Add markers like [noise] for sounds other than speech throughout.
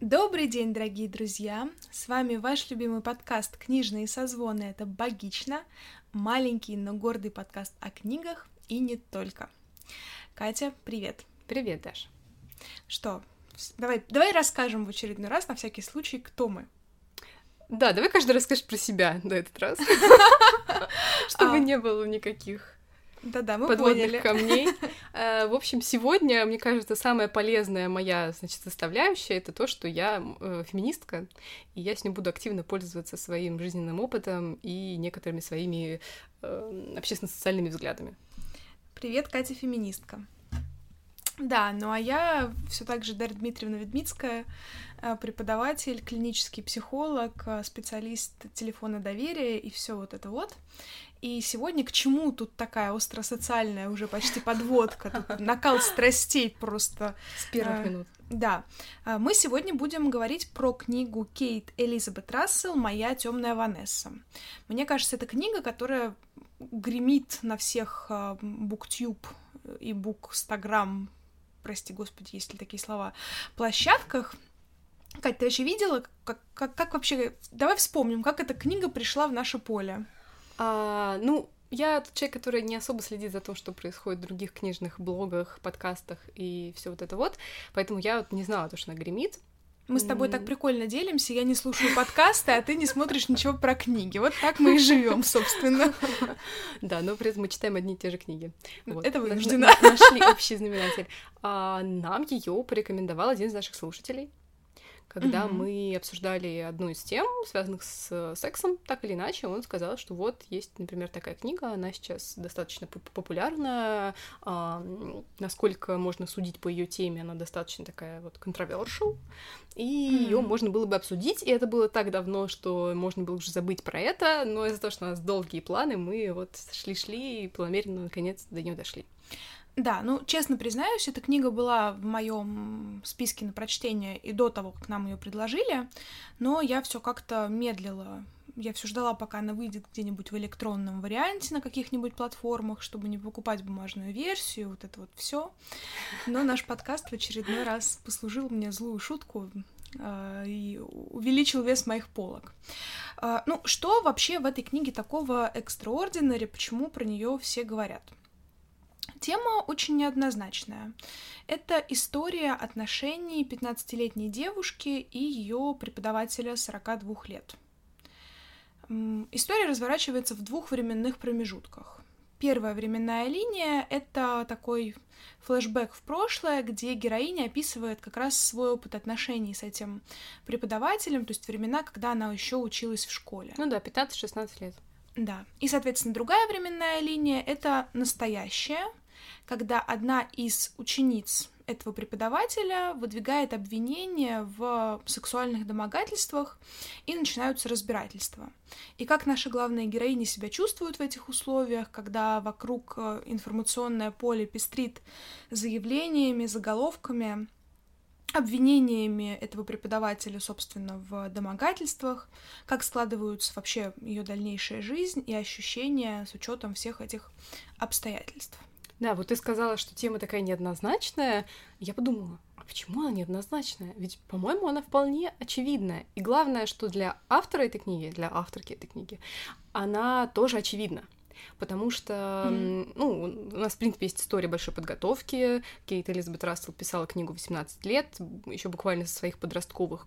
Добрый день, дорогие друзья! С вами ваш любимый подкаст «Книжные созвоны» — это «Богично», маленький, но гордый подкаст о книгах и не только. Катя, привет! Привет, Даш! Что, давай, давай расскажем в очередной раз, на всякий случай, кто мы. Да, давай каждый расскажешь про себя на этот раз, [laughs] [laughs] чтобы не было никаких да-да, мы подводных поняли. камней. [laughs] Э, в общем, сегодня, мне кажется, самая полезная моя, значит, составляющая — это то, что я э, феминистка, и я с ним буду активно пользоваться своим жизненным опытом и некоторыми своими э, общественно-социальными взглядами. Привет, Катя, феминистка. Да, ну а я все так же Дарья Дмитриевна Ведмицкая, преподаватель, клинический психолог, специалист телефона доверия и все вот это вот. И сегодня к чему тут такая остросоциальная уже почти подводка, тут [laughs] накал страстей просто. С первых а, минут. Да. А, мы сегодня будем говорить про книгу Кейт Элизабет Рассел «Моя темная Ванесса». Мне кажется, это книга, которая гремит на всех буктюб и букстаграм, прости господи, есть ли такие слова, площадках, Кать, ты вообще видела, как, как, как вообще... Давай вспомним, как эта книга пришла в наше поле. А, ну, я тот человек, который не особо следит за тем, что происходит в других книжных блогах, подкастах и все вот это вот. Поэтому я вот не знала, то, что она гремит. Мы с тобой так прикольно делимся, я не слушаю подкасты, а ты не смотришь ничего про книги. Вот так мы и живем, собственно. [laughs] Да, но при этом мы читаем одни и те же книги. Это вынуждено. Нашли общий знаменатель. А нам ее порекомендовал один из наших слушателей когда mm-hmm. мы обсуждали одну из тем, связанных с сексом, так или иначе, он сказал, что вот есть, например, такая книга, она сейчас достаточно популярна, а, насколько можно судить по ее теме, она достаточно такая вот controversial, и mm-hmm. ее можно было бы обсудить, и это было так давно, что можно было уже забыть про это, но из-за того, что у нас долгие планы, мы вот шли-шли и планомерно наконец до нее дошли. Да, ну, честно признаюсь, эта книга была в моем списке на прочтение и до того, как нам ее предложили, но я все как-то медлила. Я все ждала, пока она выйдет где-нибудь в электронном варианте на каких-нибудь платформах, чтобы не покупать бумажную версию, вот это вот все. Но наш подкаст в очередной раз послужил мне злую шутку э, и увеличил вес моих полок. Э, ну, что вообще в этой книге такого экстраординари, почему про нее все говорят? Тема очень неоднозначная. Это история отношений 15-летней девушки и ее преподавателя 42 лет. История разворачивается в двух временных промежутках. Первая временная линия — это такой флешбэк в прошлое, где героиня описывает как раз свой опыт отношений с этим преподавателем, то есть времена, когда она еще училась в школе. Ну да, 15-16 лет. Да. И, соответственно, другая временная линия — это настоящая, когда одна из учениц этого преподавателя выдвигает обвинение в сексуальных домогательствах, и начинаются разбирательства. И как наши главные героини себя чувствуют в этих условиях, когда вокруг э, информационное поле пестрит заявлениями, заголовками, обвинениями этого преподавателя, собственно, в домогательствах, как складываются вообще ее дальнейшая жизнь и ощущения с учетом всех этих обстоятельств. Да, вот ты сказала, что тема такая неоднозначная. Я подумала, а почему она неоднозначная? Ведь, по-моему, она вполне очевидная. И главное, что для автора этой книги, для авторки этой книги, она тоже очевидна потому что, mm-hmm. ну, у нас, в принципе, есть история большой подготовки. Кейт Элизабет Рассел писала книгу 18 лет, еще буквально со своих подростковых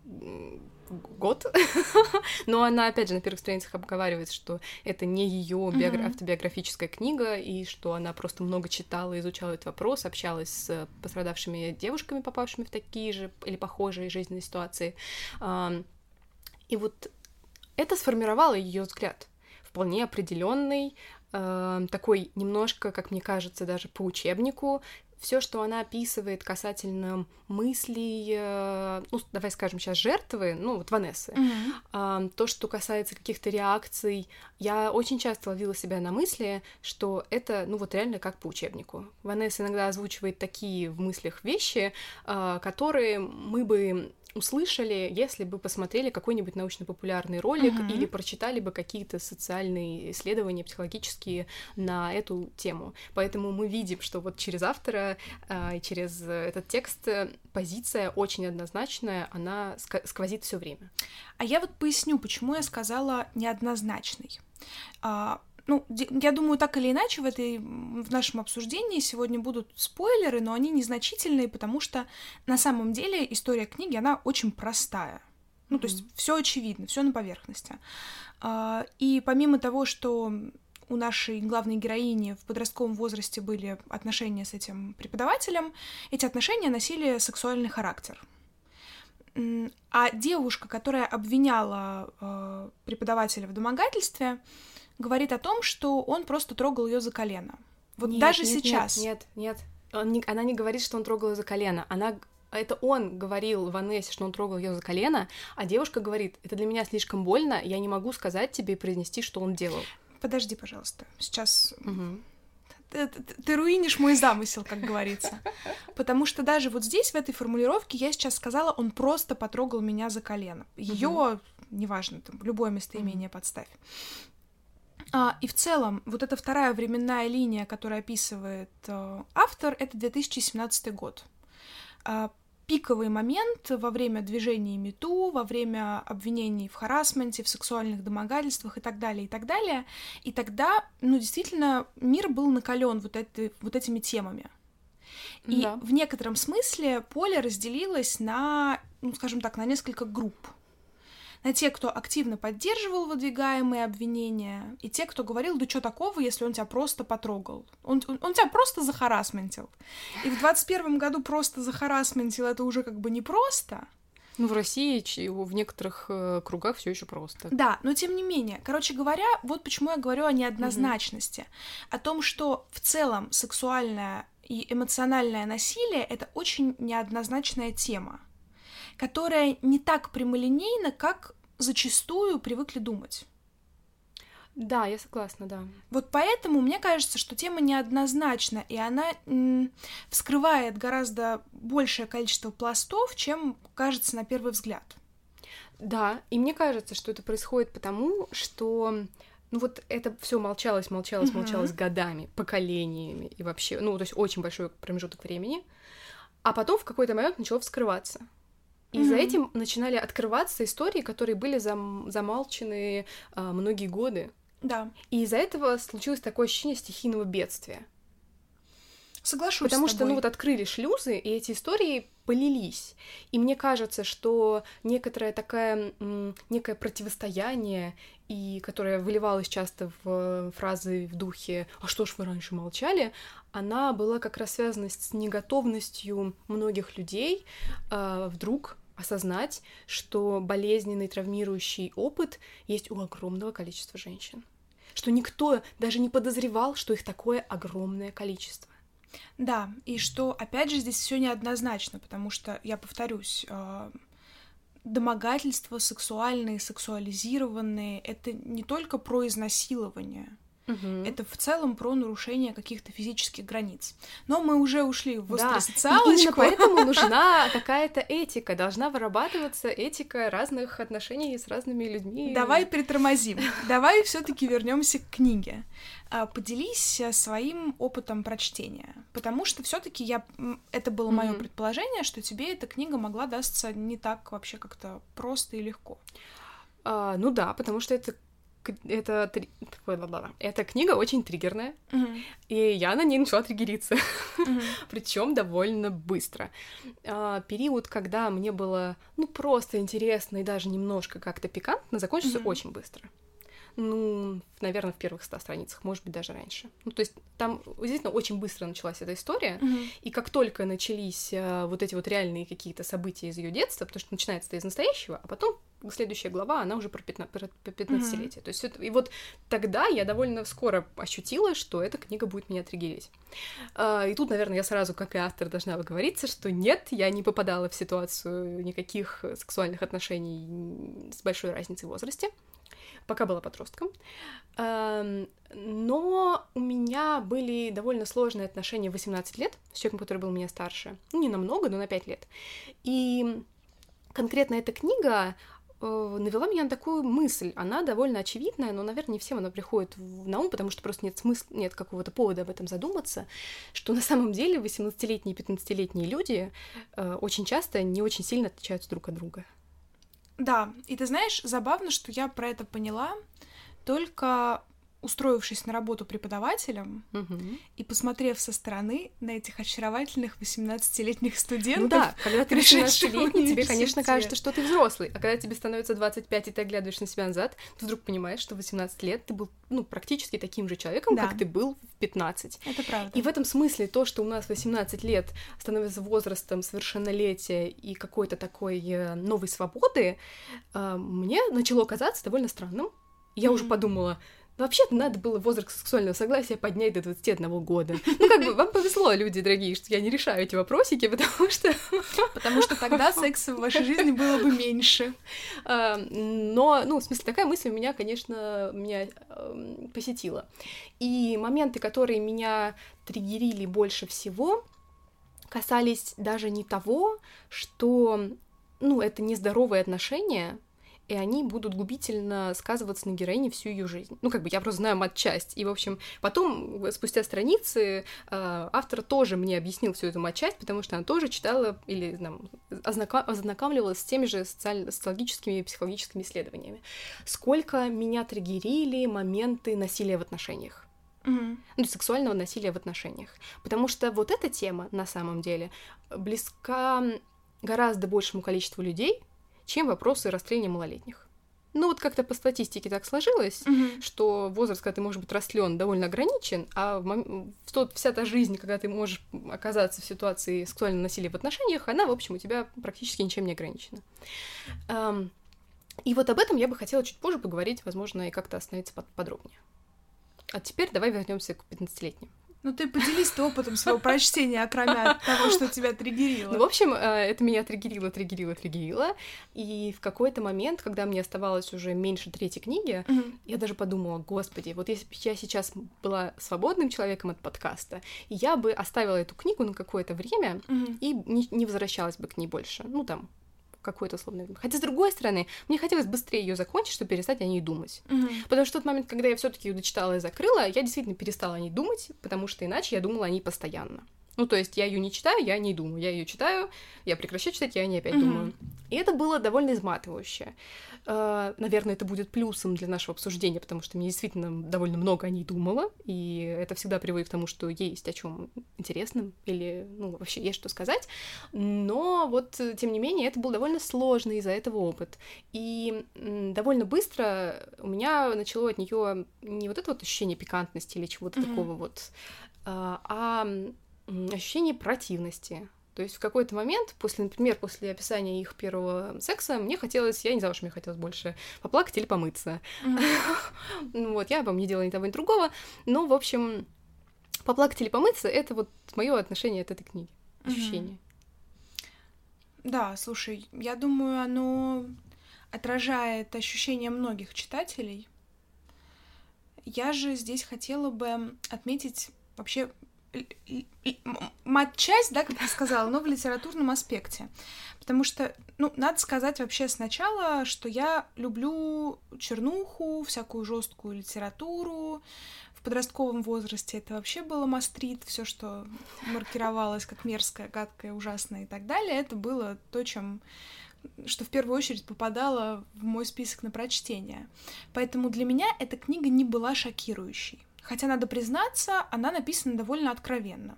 год, [laughs] но она, опять же, на первых страницах обговаривает, что это не ее биогра- mm-hmm. автобиографическая книга, и что она просто много читала, изучала этот вопрос, общалась с пострадавшими девушками, попавшими в такие же или похожие жизненные ситуации. И вот это сформировало ее взгляд вполне определенный, э, такой немножко, как мне кажется, даже по учебнику. Все, что она описывает касательно мыслей, э, ну, давай скажем сейчас жертвы, ну, вот Ванессы, mm-hmm. э, то, что касается каких-то реакций, я очень часто ловила себя на мысли, что это, ну, вот реально как по учебнику. Ванесса иногда озвучивает такие в мыслях вещи, э, которые мы бы услышали, если бы посмотрели какой-нибудь научно-популярный ролик Мгм. или прочитали бы какие-то социальные исследования психологические на эту тему. Поэтому мы видим, что вот через автора а, и через этот текст э, позиция очень однозначная, она сквозит все время. А я вот поясню, почему я сказала неоднозначный. Ну, я думаю, так или иначе в, этой, в нашем обсуждении сегодня будут спойлеры, но они незначительные, потому что на самом деле история книги, она очень простая. Ну, то есть все очевидно, все на поверхности. А, и помимо того, что у нашей главной героини в подростковом возрасте были отношения с этим преподавателем, эти отношения носили сексуальный характер. А девушка, которая обвиняла э, преподавателя в домогательстве, говорит о том, что он просто трогал ее за колено. Вот Нет, даже нет, нет, сейчас. Нет, нет, Он не- она не говорит, что он трогал ее за колено. Она это он говорил Ванессе, что он трогал ее за колено, а девушка говорит, это для меня слишком больно, я не могу сказать тебе и произнести, что он делал. Подожди, пожалуйста. Сейчас Мгм. ты, ты- ты руинишь мой замысел, как говорится. Потому что даже вот здесь, в этой формулировке, я сейчас сказала, он просто потрогал меня за колено. Ее, неважно, там, любое местоимение подставь. А, и в целом, вот эта вторая временная линия, которую описывает э, автор, это 2017 год. А, пиковый момент во время движения МИТУ, во время обвинений в харасменте, в сексуальных домогательствах и так далее, и так далее. И тогда, ну, действительно, мир был накален вот, этой, вот этими темами. И Да. в некотором смысле поле разделилось на, ну, скажем так, на несколько групп. На те, кто активно поддерживал выдвигаемые обвинения, и те, кто говорил, да что такого, если он тебя просто потрогал. Он, он, он тебя просто захарасментил. И в 21 году просто захарасментил, это уже как бы непросто. Ну, в России ч- в некоторых э, кругах все еще просто. Да, но тем не менее, короче говоря, вот почему я говорю о неоднозначности, о том, что в целом сексуальное и эмоциональное насилие это очень неоднозначная тема, которая не так прямолинейна, как зачастую привыкли думать. Да, я согласна, да. Вот поэтому мне кажется, что тема неоднозначна, и она вскрывает гораздо большее количество пластов, чем кажется на первый взгляд. Да, и мне кажется, что это происходит потому, что ну вот это все молчалось, молчалось, молчалось годами, поколениями и вообще, ну то есть очень большой промежуток времени, а потом в какой-то момент начало вскрываться. И за этим начинали открываться истории, которые были зам- замалчены а, многие годы. Да, И из-за этого случилось такое ощущение стихийного бедствия. соглашусь Потому с что, ну, тобой. вот открыли шлюзы, и эти истории полились. И мне кажется, что некоторое такое, некое противостояние, и которое выливалось часто в фразы в духе «А что ж вы раньше молчали?», она была как раз связана с неготовностью многих людей а, вдруг осознать, что болезненный травмирующий опыт есть у огромного количества женщин. Что никто даже не подозревал, что их такое огромное количество. Да, и что, опять же, здесь все неоднозначно, потому что, я повторюсь, э, домогательства сексуальные, сексуализированные, это не только про изнасилование, это в целом про нарушение каких-то физических границ. Но мы уже ушли в Да, и именно социалочку. поэтому [laughs] нужна какая-то этика, должна вырабатываться этика разных отношений с разными людьми. Давай притормозим. Давай все-таки вернемся к книге. А, Поделись э, своим опытом прочтения, потому что все-таки я м, это было мое Мгм. предположение, что тебе эта книга могла дастся не так вообще как-то просто и легко. А, ну да, потому что это это, три- бла-бла-бла. эта книга очень триггерная, Мгм. и я на ней начала триггериться, Мгм. [laughs] причем довольно быстро. А, период, когда мне было ну просто интересно и даже немножко как-то пикантно, закончился Мгм. очень быстро. Ну, наверное, в первых ста страницах, может быть, даже раньше. Ну, то есть там действительно очень быстро началась эта история, Мгм. И как только начались а, вот эти вот реальные какие-то события из ее детства, потому что начинается это из настоящего, а потом следующая глава, она уже про, пятна- про 15-летие. То есть это- и вот тогда я довольно скоро ощутила, что эта книга будет меня триггерить. А, и тут, наверное, я сразу, как и автор, должна оговориться, что нет, я не попадала в ситуацию никаких сексуальных отношений с большой разницей в возрасте, пока была подростком. Ам, Но у меня были довольно сложные отношения в 18 лет с человеком, который был меня старше. Ну, не намного, но на 5 лет. И конкретно эта книга э, навела меня на такую мысль. Она довольно очевидная, но, наверное, не всем она приходит на ум, потому что просто нет смысла, нет какого-то повода об этом задуматься, что на самом деле 18-летние и 15-летние люди э, очень часто не очень сильно отличаются друг от друга. Да, и ты знаешь, забавно, что я про это поняла только устроившись на работу преподавателем угу. и посмотрев со стороны на этих очаровательных 18-летних студентов. Ну да, когда ты 18-летний, тебе, конечно, кажется, что ты взрослый, а когда тебе становится 25, и ты оглядываешь на себя назад, ты вдруг понимаешь, что в 18 лет ты был, ну, практически таким же человеком, да. как ты был в 15. Это правда. И в этом смысле то, что у нас 18 лет становится возрастом совершеннолетия и какой-то такой э, новой свободы, э, мне начало казаться довольно странным. Я mm-hmm. уже подумала, Вообще-то надо было возраст сексуального согласия поднять до 21 года. Ну, как бы, вам повезло, люди дорогие, что я не решаю эти вопросики, потому что... Потому что тогда секса в вашей жизни было бы меньше. А, но, ну, в смысле, такая мысль у меня, конечно, меня посетила. И моменты, которые меня триггерили больше всего, касались даже не того, что, ну, это нездоровые отношения, и они будут губительно сказываться на героине всю ее жизнь. Ну, как бы я просто знаю матчасть. И, в общем, потом, спустя страницы, э, автор тоже мне объяснил всю эту матчасть, потому что она тоже читала или там, ознакомливалась с теми же социаль... социологическими и психологическими исследованиями. Сколько меня триггерили моменты насилия в отношениях. Mm-hmm. Ну, сексуального насилия в отношениях. Потому что вот эта тема, на самом деле, близка гораздо большему количеству людей, чем вопросы растления малолетних. Ну вот как-то по статистике так сложилось, mm-hmm. что возраст, когда ты можешь быть растлен, довольно ограничен, а в мом... в тот, вся та жизнь, когда ты можешь оказаться в ситуации сексуального насилия в отношениях, она, в общем, у тебя практически ничем не ограничена. Um, и вот об этом я бы хотела чуть позже поговорить, возможно, и как-то остановиться под подробнее. А теперь давай вернемся к 15-летним. Ну ты поделись ты опытом своего прочтения, кроме того, что тебя триггерило. Ну, в общем, э, это меня триггерило, триггерило, триггерило. И в какой-то момент, когда мне оставалось уже меньше третьей книги, mm-hmm. я даже подумала, господи, вот если бы я сейчас была свободным человеком от подкаста, я бы оставила эту книгу на какое-то время mm-hmm. и не, не возвращалась бы к ней больше. Ну, там, какой-то условный время. Хотя, с другой стороны, мне хотелось быстрее ее закончить, чтобы перестать о ней думать. Mm-hmm. Потому что в тот момент, когда я все-таки ее дочитала и закрыла, я действительно перестала о ней думать, потому что иначе я думала о ней постоянно. Ну, то есть я ее не читаю, я не думаю. Я ее читаю, я прекращаю читать, я о ней опять mm-hmm. думаю. И это было довольно изматывающе. Uh, наверное, это будет плюсом для нашего обсуждения, потому что мне действительно довольно много о ней думала, и это всегда приводит к тому, что есть о чем интересным или, ну, вообще есть что сказать. Но вот, тем не менее, это был довольно сложный из-за этого опыт. И довольно быстро у меня начало от нее не вот это вот ощущение пикантности или чего-то mm-hmm. такого вот, uh, а ощущение противности. То есть в какой-то момент, после, например, после описания их первого секса, мне хотелось, я не знаю, что мне хотелось больше, поплакать или помыться. Mm-hmm. [laughs] вот, я, по не делала ни того, ни другого, но, в общем, поплакать или помыться — это вот мое отношение от этой книги, ощущение. Mm-hmm. Да, слушай, я думаю, оно отражает ощущения многих читателей. Я же здесь хотела бы отметить вообще матчасть, да, как ты сказала, но в литературном аспекте. Потому что, ну, надо сказать вообще сначала, что я люблю чернуху, всякую жесткую литературу. В подростковом возрасте это вообще было мастрит, все, что маркировалось как мерзкое, гадкое, ужасное и так далее, это было то, чем что в первую очередь попадало в мой список на прочтение. Поэтому для меня эта книга не была шокирующей. Хотя, надо признаться, она написана довольно откровенно.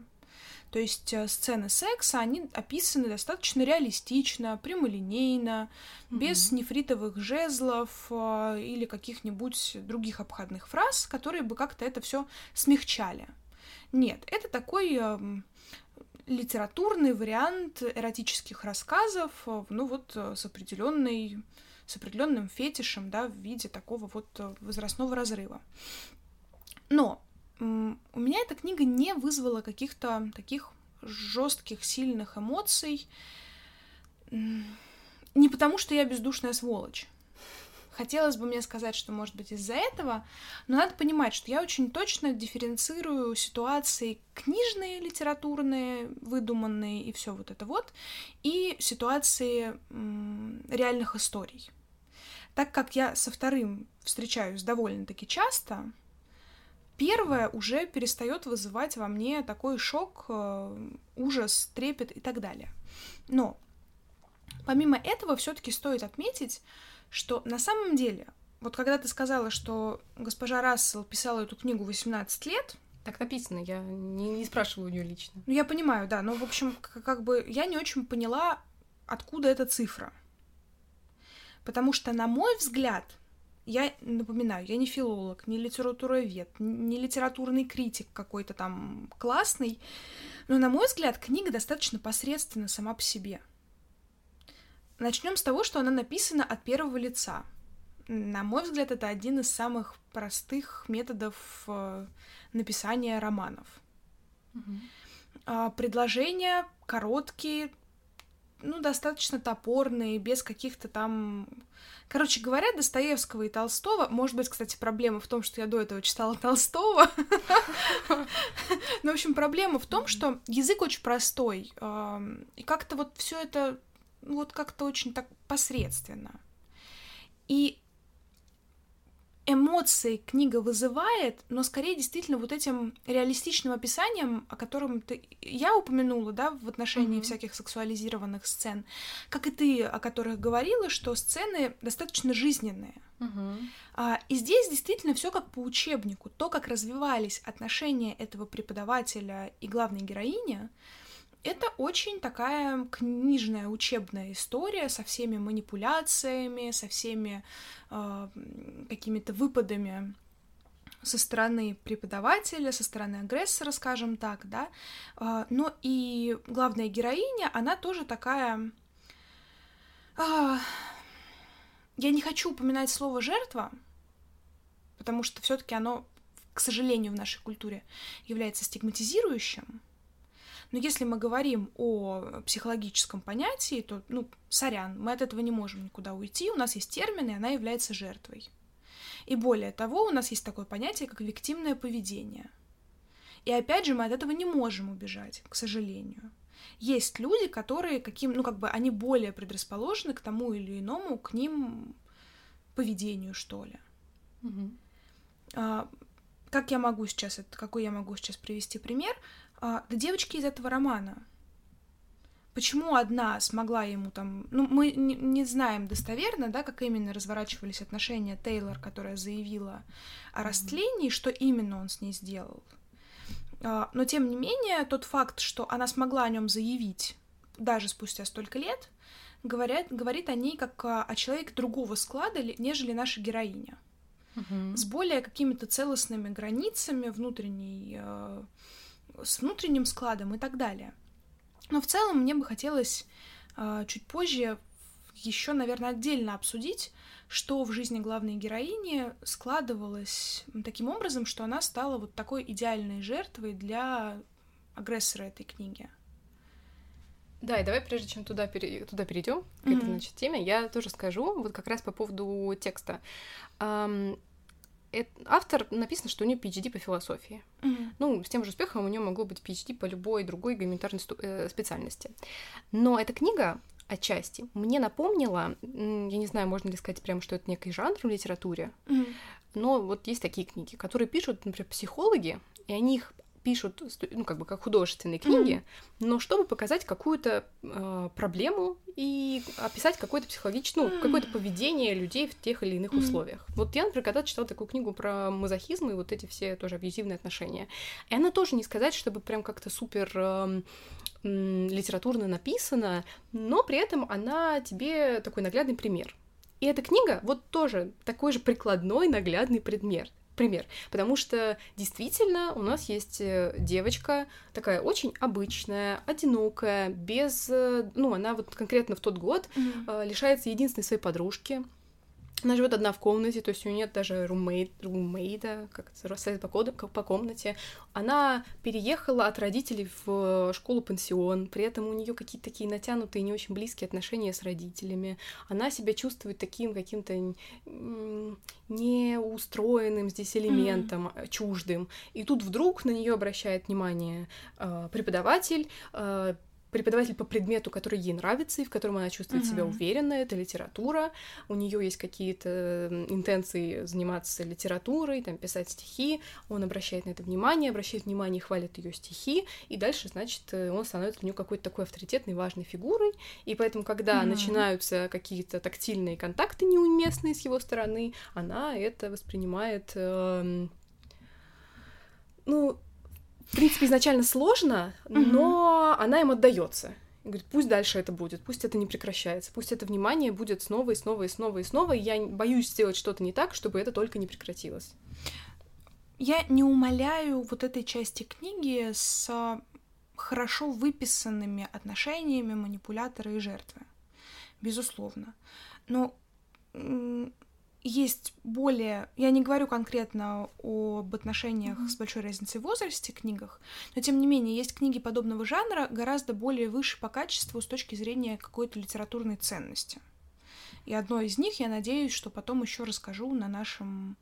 То есть э, сцены секса, они описаны достаточно реалистично, прямолинейно, mm-hmm. без нефритовых жезлов э, или каких-нибудь других обходных фраз, которые бы как-то это все смягчали. Нет, это такой э, литературный вариант эротических рассказов, э, ну вот с определенной с определенным фетишем, да, в виде такого вот возрастного разрыва. Но у меня эта книга не вызвала каких-то таких жестких, сильных эмоций. Не потому, что я бездушная сволочь. Хотелось бы мне сказать, что, может быть, из-за этого, но надо понимать, что я очень точно дифференцирую ситуации книжные, литературные, выдуманные и все вот это вот, и ситуации реальных историй. Так как я со вторым встречаюсь довольно-таки часто, первое уже перестает вызывать во мне такой шок, э, ужас, трепет и так далее. Но помимо этого все-таки стоит отметить, что на самом деле, вот когда ты сказала, что госпожа Рассел писала эту книгу 18 лет, так написано, я не, не спрашивала у нее лично. Ну, я понимаю, да, но, в общем, как, как бы я не очень поняла, откуда эта цифра. Потому что, на мой взгляд, я напоминаю, я не филолог, не литературовед, не литературный критик какой-то там классный, но, на мой взгляд, книга достаточно посредственна сама по себе. Начнем с того, что она написана от первого лица. На мой взгляд, это один из самых простых методов э, написания романов. Mm-hmm. Предложения короткие, ну, достаточно топорные, без каких-то там... Короче говоря, Достоевского и Толстого... Может быть, кстати, проблема в том, что я до этого читала [laughs] Толстого. Ну, в общем, проблема в том, что язык очень простой. И как-то вот все это ну, вот как-то очень так посредственно. И эмоции книга вызывает, но скорее действительно вот этим реалистичным описанием, о котором ты, я упомянула, да, в отношении mm-hmm. всяких сексуализированных сцен, как и ты, о которых говорила, что сцены достаточно жизненные. Mm-hmm. А, и здесь действительно все как по учебнику. То, как развивались отношения этого преподавателя и главной героини, это очень такая книжная учебная история со всеми манипуляциями, со всеми э, какими-то выпадами со стороны преподавателя, со стороны агрессора, скажем так, да. Э, но и главная героиня, она тоже такая... Э, я не хочу упоминать слово жертва, потому что все-таки оно, к сожалению, в нашей культуре является стигматизирующим. Но если мы говорим о психологическом понятии, то, ну, сорян, мы от этого не можем никуда уйти, у нас есть термин, и она является жертвой. И более того, у нас есть такое понятие, как виктимное поведение. И опять же, мы от этого не можем убежать, к сожалению. Есть люди, которые каким, ну, как бы, они более предрасположены к тому или иному, к ним поведению, что ли. Угу. А, как я могу сейчас, это, какой я могу сейчас привести пример? А, да девочки из этого романа. Почему одна смогла ему там... Ну, мы не, не знаем достоверно, да, как именно разворачивались отношения Тейлор, которая заявила о растлении, что именно он с ней сделал. А, но, тем не менее, тот факт, что она смогла о нем заявить даже спустя столько лет, говорят, говорит о ней как о, о человеке другого склада, нежели наша героиня. Угу. С более какими-то целостными границами внутренней... С внутренним складом и так далее. Но в целом мне бы хотелось э, чуть позже еще, наверное, отдельно обсудить, что в жизни главной героини складывалось таким образом, что она стала вот такой идеальной жертвой для агрессора этой книги. Да, и давай, прежде чем туда, пере... туда перейдем, к mm-hmm. этой, значит, теме, я тоже скажу, вот как раз по поводу текста. Um, автор написано, что у нее PhD по философии. Mm-hmm. Ну, с тем же успехом у нее могло быть PhD по любой другой гуманитарной э, специальности. Но эта книга отчасти мне напомнила, я не знаю, можно ли сказать прямо, что это некий жанр в литературе, mm-hmm. но вот есть такие книги, которые пишут, например, психологи, и они их пишут, ну, как бы как художественные книги, mm-hmm. но чтобы показать какую-то э, проблему и описать какое-то психологическое, ну, mm-hmm. какое-то поведение людей в тех или иных mm-hmm. условиях. Вот я, например, когда читала такую книгу про мазохизм и вот эти все тоже абьюзивные отношения, и она тоже не сказать, чтобы прям как-то супер э, литературно написана, но при этом она тебе такой наглядный пример. И эта книга вот тоже такой же прикладной наглядный предмет пример. Потому что действительно у нас есть э, девочка такая очень обычная, одинокая, без... Э, ну, она вот конкретно в тот год mm-hmm. лишается единственной своей подружки, она живет одна в комнате, то есть у нее нет даже румейт, румейда, как это рассказать по, коду, по комнате. Она переехала от родителей в школу-пансион, при этом у нее какие-то такие натянутые, не очень близкие отношения с родителями. Она себя чувствует таким каким-то неустроенным здесь элементом, mm-hmm. чуждым. И тут вдруг на нее обращает внимание э, преподаватель, э, преподаватель по предмету, который ей нравится и в котором она чувствует mm-hmm. себя уверенно, это литература. У нее есть какие-то интенции заниматься литературой, там писать стихи. Он обращает на это внимание, обращает внимание и хвалит ее стихи, и дальше, значит, э, он становится для нее какой-то такой авторитетной, важной фигурой. И поэтому, когда mm-hmm. начинаются какие-то тактильные контакты неуместные с его стороны, она это воспринимает. Э, ну, в принципе, изначально сложно, но она им отдается. И говорит, пусть дальше это будет, пусть это не прекращается, пусть это внимание будет снова и снова и снова и снова, и я боюсь сделать что-то не так, чтобы это только не прекратилось. Я не умоляю вот этой части книги с хорошо выписанными отношениями манипулятора и жертвы. Безусловно. Но есть более... Я не говорю конкретно об отношениях mm-hmm. с большой разницей в возрасте книгах, но тем не менее есть книги подобного жанра гораздо более выше по качеству с точки зрения какой-то литературной ценности. И одно из них, я надеюсь, что потом еще расскажу на нашем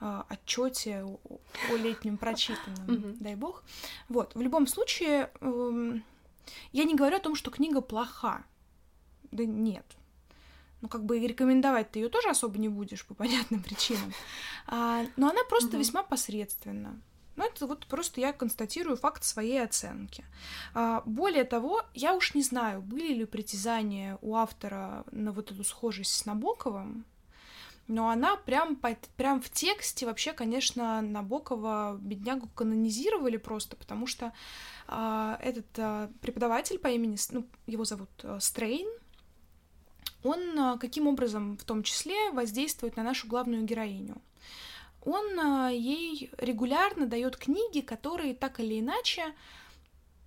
э, отчете о, о летнем прочитанном, [laughs] mm-hmm. дай бог. Вот, в любом случае, э, я не говорю о том, что книга плоха. Да нет, ну, как бы рекомендовать ты ее тоже особо не будешь по [laughs] понятным причинам. А, но она просто угу. весьма посредственна. Ну, это вот просто я констатирую факт своей оценки. А, более того, я уж не знаю, были ли притязания у автора на вот эту схожесть с Набоковым, но она прям, прям в тексте вообще, конечно, Набокова беднягу канонизировали просто, потому что а, этот а, преподаватель по имени, ну, его зовут а, Стрейн, он а, каким образом в том числе воздействует на нашу главную героиню? Он а, ей регулярно дает книги, которые так или иначе,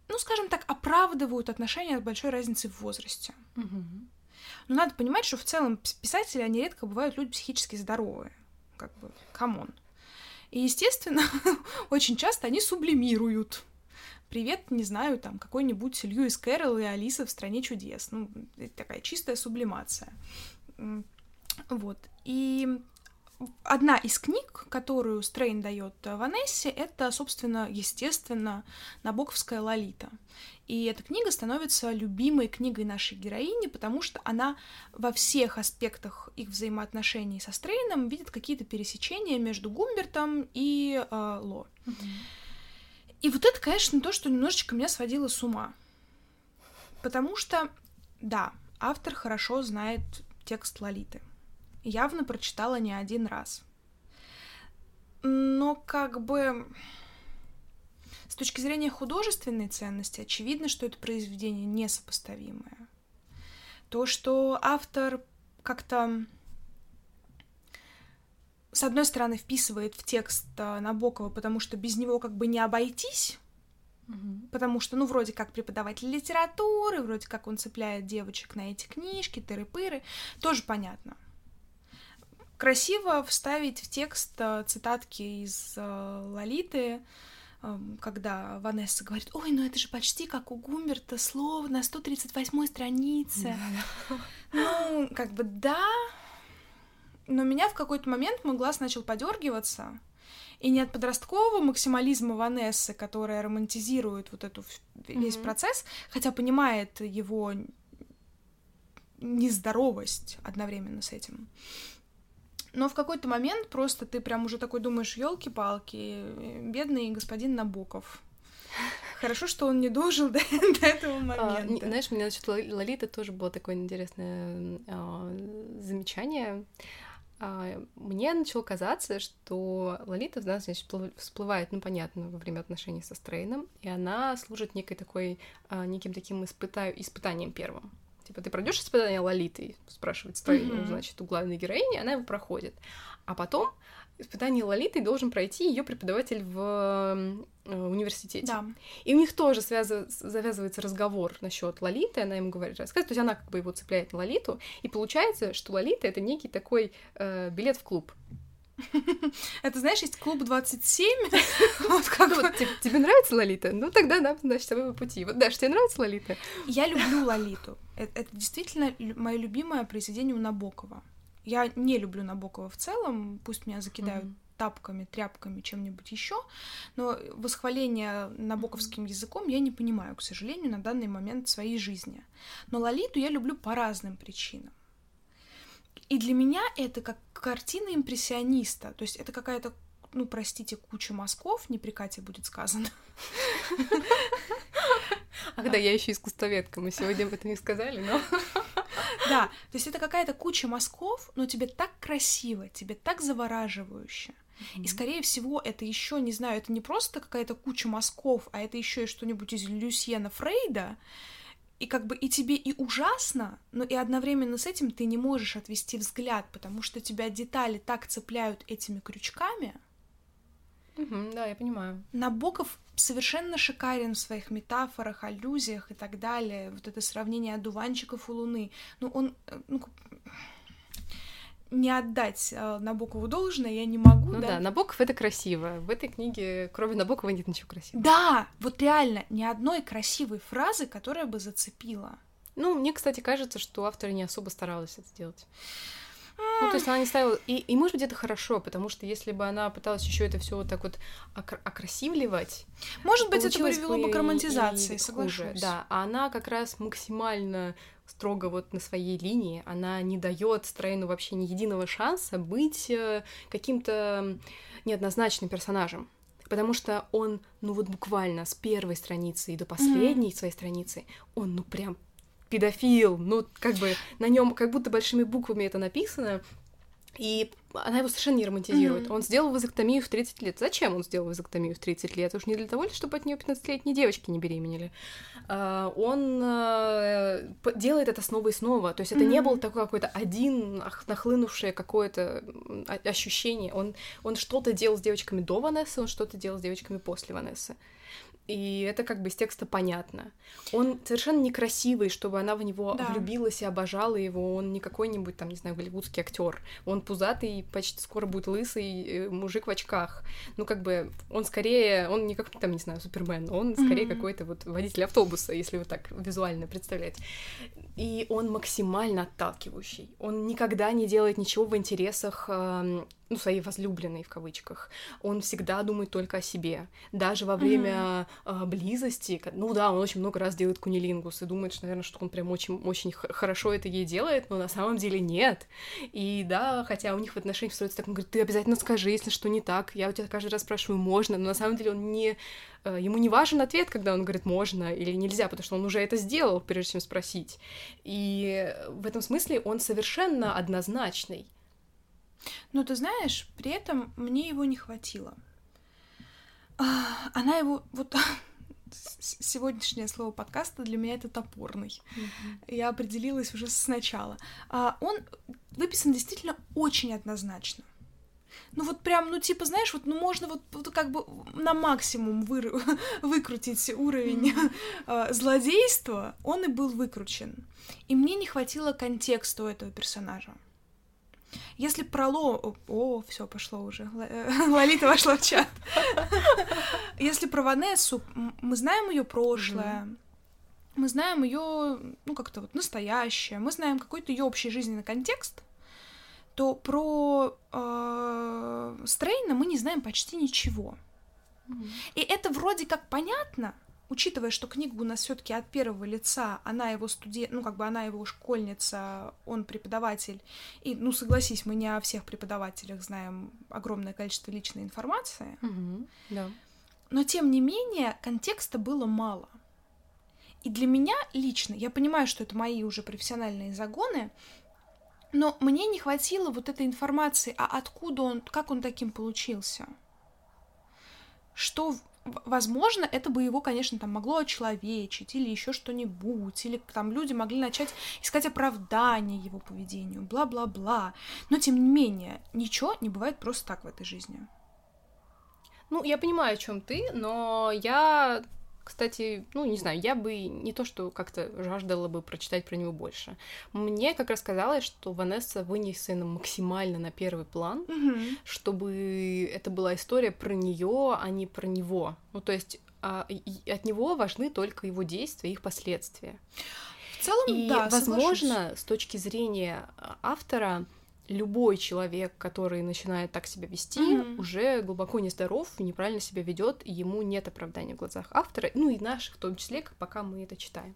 ну, скажем так, оправдывают отношения с большой разницей в возрасте. Угу. Но надо понимать, что в целом писатели, они редко бывают люди психически здоровые. Как бы, come on. И, естественно, [laughs] очень часто они сублимируют привет, не знаю, там, какой-нибудь Льюис Кэрролл и Алиса в «Стране чудес». Ну, такая чистая сублимация. Вот. И одна из книг, которую Стрейн дает Ванессе, это, собственно, естественно, Набоковская Лолита. И эта книга становится любимой книгой нашей героини, потому что она во всех аспектах их взаимоотношений со Стрейном видит какие-то пересечения между Гумбертом и э, Ло. Mm-hmm. И вот это, конечно, то, что немножечко меня сводило с ума. Потому что, да, автор хорошо знает текст Лолиты. Явно прочитала не один раз. Но как бы с точки зрения художественной ценности очевидно, что это произведение несопоставимое. То, что автор как-то с одной стороны, вписывает в текст э, Набокова, потому что без него как бы не обойтись, угу. потому что, ну, вроде как преподаватель литературы, вроде как он цепляет девочек на эти книжки, тыры-пыры, тоже понятно. Красиво вставить в текст э, цитатки из э, Лолиты, эм, когда Ванесса говорит, ой, ну это же почти как у Гумберта, слово на 138 странице. Ну, как бы да, но меня в какой-то момент мой глаз начал подергиваться. И не от подросткового максимализма Ванессы, которая романтизирует вот эту весь mm-hmm. процесс, хотя понимает его нездоровость одновременно с этим. Но в какой-то момент просто ты прям уже такой думаешь, елки-палки, бедный господин Набоков. Хорошо, что он не дожил до, [laughs] до этого момента. А, знаешь, мне насчет Лолиты тоже было такое интересное а, замечание. А, мне начало казаться, что Лолита в нас, значит, всплывает, ну, понятно, во время отношений со Стрейном, и она служит некой такой, а, неким таким испыта... испытанием первым. Типа, ты пройдешь испытание Лолиты, спрашивает Стрейн, mm-hmm. значит, у главной героини, она его проходит. А потом испытание Лолиты должен пройти ее преподаватель в э, университете. Да. И у них тоже связыв... завязывается разговор насчет Лолиты, она ему говорит, рассказывает, то есть она как бы его цепляет на Лолиту, и получается, что Лолита это некий такой э, билет в клуб. [laughs] Это, знаешь, есть клуб 27. [laughs] Вот как вот. Тебе нравится Лолита? Ну тогда, да, значит, по пути. Вот, Даш, тебе нравится Лолита? Я люблю Лолиту. Э, это действительно мое любимое произведение у Набокова. Я не люблю Набокова в целом, пусть меня закидают mm-hmm. тапками, тряпками, чем-нибудь еще, но восхваление набоковским языком я не понимаю, к сожалению, на данный момент своей жизни. Но Лолиту я люблю по разным причинам. И для меня это как картина импрессиониста, то есть это какая-то ну, простите, куча мазков, не при Кате будет сказано. [laughs] Ах да, я еще искусствоведка, мы сегодня об этом не сказали, но... Да, то есть это какая-то куча мазков, но тебе так красиво, тебе так завораживающе. И, скорее всего, это еще, не знаю, это не просто какая-то куча мазков, а это еще и что-нибудь из Люсьена Фрейда, и как бы и тебе и ужасно, но и одновременно с этим ты не можешь отвести взгляд, потому что тебя детали так цепляют этими крючками. Угу, да, я понимаю. Набоков совершенно шикарен в своих метафорах, аллюзиях и так далее. Вот это сравнение одуванчиков у Луны. Ну, он... Э, ну, не отдать э, Набокову должное я не могу, ну да? да, Набоков — это красиво. В этой книге, кроме Набокова, нет ничего красивого. Да, вот реально, ни одной красивой фразы, которая бы зацепила. Ну, мне, кстати, кажется, что автор не особо старалась это сделать. Ну, то есть она не ставила... И, и может быть, это хорошо, потому что если бы она пыталась еще это все вот так вот окр- окрасивливать... Может быть, это привело бы к романтизации, соглашусь. Да, а она как раз максимально строго вот на своей линии, она не дает Стрейну вообще ни единого шанса быть э, каким-то неоднозначным персонажем. Потому что он, ну вот буквально с первой страницы и до последней mm-hmm. своей страницы, он ну прям педофил, ну, как бы на нем как будто большими буквами это написано, и она его совершенно не романтизирует. Mm-hmm. Он сделал вазоктомию в 30 лет. Зачем он сделал вазоктомию в 30 лет? Уж не для того, чтобы от нее 15-летние девочки не беременели. Uh, он uh, делает это снова и снова. То есть это mm-hmm. не был такой какой-то один нахлынувшее какое-то ощущение. Он, он что-то делал с девочками до Ванессы, он что-то делал с девочками после Ванессы и это как бы из текста понятно. Он совершенно некрасивый, чтобы она в него да. влюбилась и обожала его. Он не какой-нибудь там, не знаю, голливудский актер. Он пузатый, почти скоро будет лысый э, мужик в очках. Ну, как бы, он скорее, он не как там, не знаю, Супермен, он скорее mm-hmm. какой-то вот водитель автобуса, если вот так визуально представлять. И он максимально отталкивающий. Он никогда не делает ничего в интересах э, ну, своей возлюбленной в кавычках. Он всегда думает только о себе. Даже во время mm-hmm. э, близости, ну да, он очень много раз делает кунилингус и думает, что, наверное, что он прям очень, очень хорошо это ей делает, но на самом деле нет. И да, хотя у них в отношениях строится так, он говорит, ты обязательно скажи, если что не так. Я у тебя каждый раз спрашиваю, можно, но на самом деле он не э, ему не важен ответ, когда он говорит можно или нельзя, потому что он уже это сделал, прежде чем спросить. И в этом смысле он совершенно однозначный. Но ты знаешь, при этом мне его не хватило. А, она его вот [laughs] сегодняшнее слово подкаста для меня это топорный. Mm-hmm. Я определилась уже сначала. А он выписан действительно очень однозначно. Ну вот прям, ну типа, знаешь, вот ну можно вот, вот как бы на максимум вы, [laughs] выкрутить уровень mm-hmm. [laughs] злодейства, он и был выкручен. И мне не хватило контекста у этого персонажа. Если про Ло... О, все пошло уже. [laughs] Лолита вошла в чат. [laughs] Если про Ванессу, мы знаем ее прошлое, мы знаем ее, ну, как-то вот настоящее, мы знаем какой-то ее общий жизненный контекст, то про э, Стрейна мы не знаем почти ничего. И это вроде как понятно, учитывая, что книга у нас все-таки от первого лица, она его студент, ну как бы она его школьница, он преподаватель, и, ну согласись, мы не о всех преподавателях знаем огромное количество личной информации, угу, да. но тем не менее контекста было мало. И для меня лично, я понимаю, что это мои уже профессиональные загоны, но мне не хватило вот этой информации, а откуда он, как он таким получился. Что возможно, это бы его, конечно, там могло очеловечить или еще что-нибудь, или там люди могли начать искать оправдание его поведению, бла-бла-бла. Но, тем не менее, ничего не бывает просто так в этой жизни. Ну, я понимаю, о чем ты, но я кстати, ну, не знаю, я бы не то, что как-то жаждала бы прочитать про него больше. Мне как раз казалось, что Ванесса вынесена максимально на первый план, mm-hmm. чтобы это была история про нее, а не про него. Ну, то есть а, от него важны только его действия, их последствия. В целом, и, да, возможно, соглашусь. с точки зрения а, автора, любой человек, который начинает так себя вести, Мгм. уже глубоко нездоров, неправильно себя ведет, и ему нет оправдания в глазах автора, ну и наших в том числе, пока мы это читаем.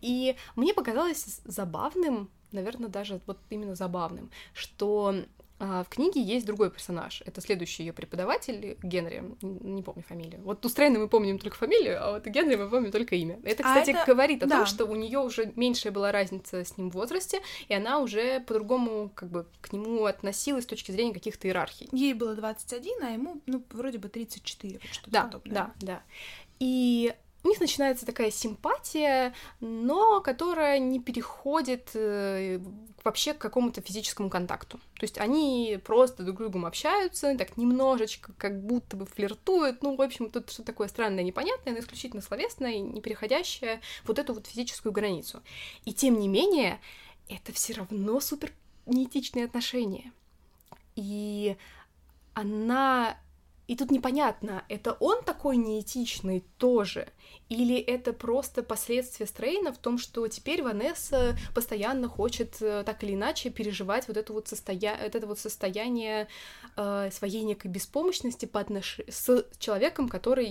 И мне показалось забавным, наверное, даже вот именно забавным, что а, в книге есть другой персонаж. Это следующий ее преподаватель Генри, не помню фамилию. Вот у Стрейна мы помним только фамилию, а вот у Генри мы помним только имя. Это, А кстати, это- говорит о да. том, что у нее уже меньшая была разница с ним в возрасте, и она уже по-другому как бы к нему относилась с точки зрения каких-то иерархий. Ей было 21, а ему, ну, вроде бы 34, вот что-то Да, подобное. да, да. И у них начинается такая симпатия, но которая не переходит э, вообще к какому-то физическому контакту. То есть они просто друг с другом общаются, так немножечко как будто бы флиртуют. Ну, в общем, тут что-то такое странное, непонятное, но исключительно словесное, не переходящее вот эту вот физическую границу. И тем не менее, это все равно супер неэтичные отношения. И она... И тут непонятно, это он такой неэтичный тоже, или это просто последствия Стрейна в том, что теперь Ванесса постоянно хочет э, так или иначе переживать вот это вот, состоя... это вот состояние э, своей некой беспомощности по отнош... с человеком, который